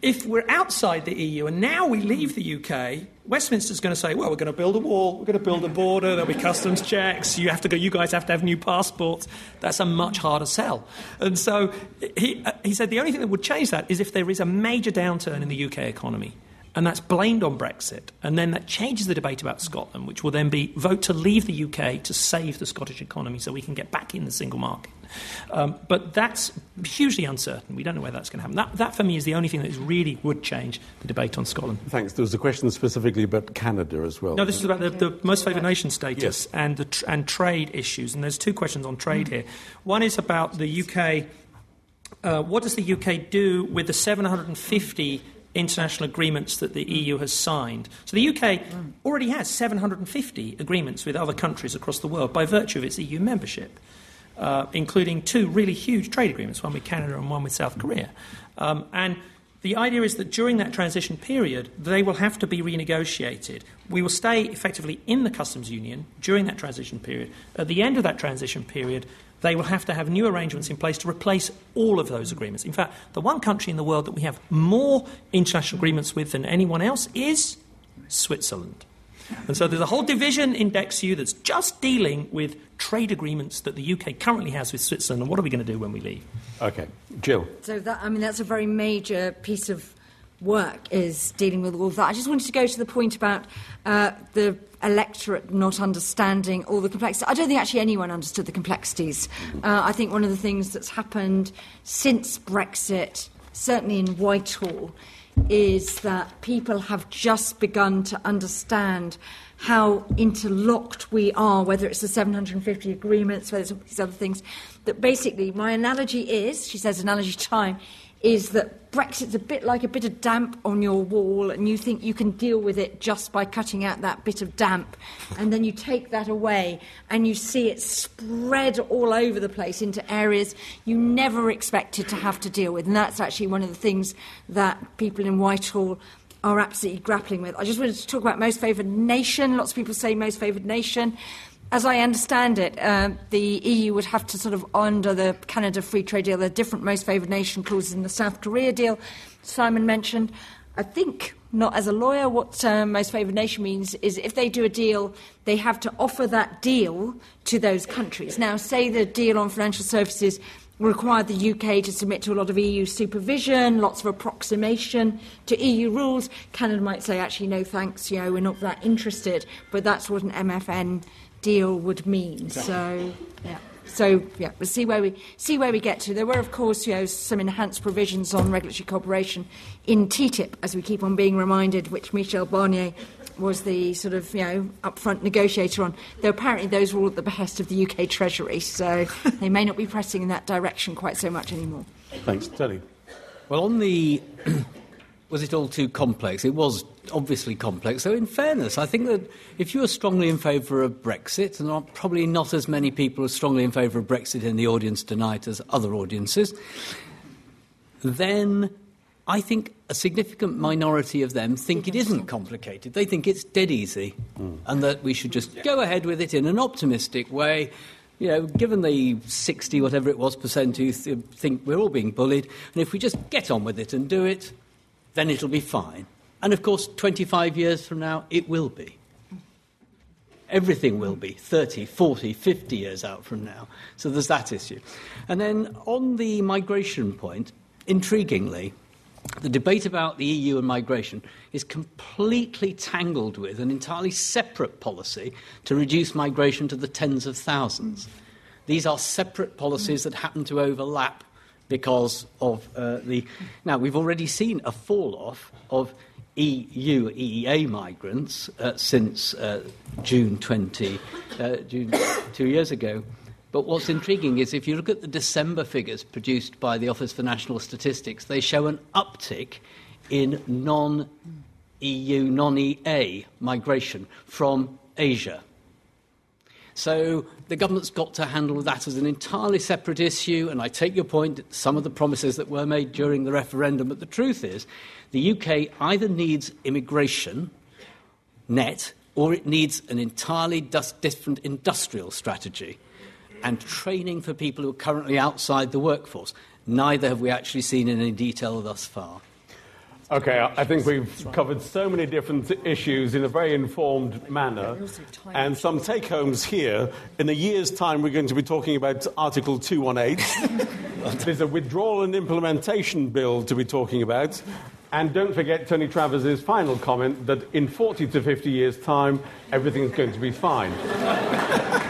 if we're outside the EU and now we leave the UK, Westminster's going to say, well, we're going to build a wall, we're going to build a border, there'll be customs checks, you have to go, you guys have to have new passports. That's a much harder sell. And so he, uh, he said the only thing that would change that is if there is a major downturn in the UK economy and that's blamed on Brexit. And then that changes the debate about Scotland, which will then be vote to leave the UK to save the Scottish economy so we can get back in the single market. Um, but that's hugely uncertain. We don't know where that's going to happen. That, that, for me, is the only thing that really would change the debate on Scotland. Thanks. There was a question specifically about Canada as well. No, this is about the, the most favoured nation status yes. and, the tr- and trade issues. And there's two questions on trade mm. here. One is about the UK uh, what does the UK do with the 750 international agreements that the EU has signed? So the UK already has 750 agreements with other countries across the world by virtue of its EU membership, uh, including two really huge trade agreements, one with Canada and one with South Korea. Um, and the idea is that during that transition period, they will have to be renegotiated. We will stay effectively in the customs union during that transition period. At the end of that transition period, they will have to have new arrangements in place to replace all of those agreements. In fact, the one country in the world that we have more international agreements with than anyone else is Switzerland. And so there's a whole division in DExEU that's just dealing with trade agreements that the UK currently has with Switzerland and what are we going to do when we leave? Okay. Jill. So that I mean that's a very major piece of work is dealing with all of that. I just wanted to go to the point about uh, the electorate not understanding all the complexities. I don't think actually anyone understood the complexities. Uh, I think one of the things that's happened since Brexit, certainly in Whitehall, is that people have just begun to understand how interlocked we are, whether it's the 750 agreements, whether it's these other things. That basically, my analogy is, she says, analogy time, is that Brexit's a bit like a bit of damp on your wall, and you think you can deal with it just by cutting out that bit of damp. And then you take that away, and you see it spread all over the place into areas you never expected to have to deal with. And that's actually one of the things that people in Whitehall are absolutely grappling with. I just wanted to talk about most favoured nation. Lots of people say most favoured nation. As I understand it, uh, the EU would have to sort of, under the Canada Free Trade Deal, there are different most favoured nation clauses in the South Korea deal Simon mentioned. I think, not as a lawyer, what uh, most favoured nation means is if they do a deal, they have to offer that deal to those countries. Now, say the deal on financial services required the UK to submit to a lot of EU supervision, lots of approximation to EU rules. Canada might say, actually, no thanks, you know, we're not that interested. But that's what an MFN deal would mean. Exactly. So, yeah. So yeah, we'll see where we see where we get to. There were, of course, you know, some enhanced provisions on regulatory cooperation in TTIP, as we keep on being reminded, which Michel Barnier was the sort of you know upfront negotiator on. Though apparently those were all at the behest of the UK Treasury, so they may not be pressing in that direction quite so much anymore. Thanks, Tony. Well, on the was it all too complex? It was obviously complex. So, in fairness, I think that if you are strongly in favour of Brexit, and not, probably not as many people are strongly in favour of Brexit in the audience tonight as other audiences, then I think a significant minority of them think it isn't complicated. They think it's dead easy mm. and that we should just go ahead with it in an optimistic way. You know, given the 60, whatever it was, percent who th- think we're all being bullied, and if we just get on with it and do it, then it'll be fine. And of course, 25 years from now, it will be. Everything will be 30, 40, 50 years out from now. So there's that issue. And then on the migration point, intriguingly, the debate about the EU and migration is completely tangled with an entirely separate policy to reduce migration to the tens of thousands. These are separate policies that happen to overlap because of uh, the. Now, we've already seen a fall off of EU EEA migrants uh, since uh, June 20, uh, June two years ago. But what's intriguing is if you look at the December figures produced by the Office for National Statistics, they show an uptick in non EU, non EA migration from Asia. So the government's got to handle that as an entirely separate issue, and I take your point, some of the promises that were made during the referendum, but the truth is the UK either needs immigration net or it needs an entirely different industrial strategy and training for people who are currently outside the workforce. Neither have we actually seen in any detail thus far. Okay, I think we've covered so many different issues in a very informed manner. And some take homes here. In a year's time, we're going to be talking about Article 218. There's a withdrawal and implementation bill to be talking about. And don't forget Tony Travers' final comment that in 40 to 50 years' time, everything's going to be fine.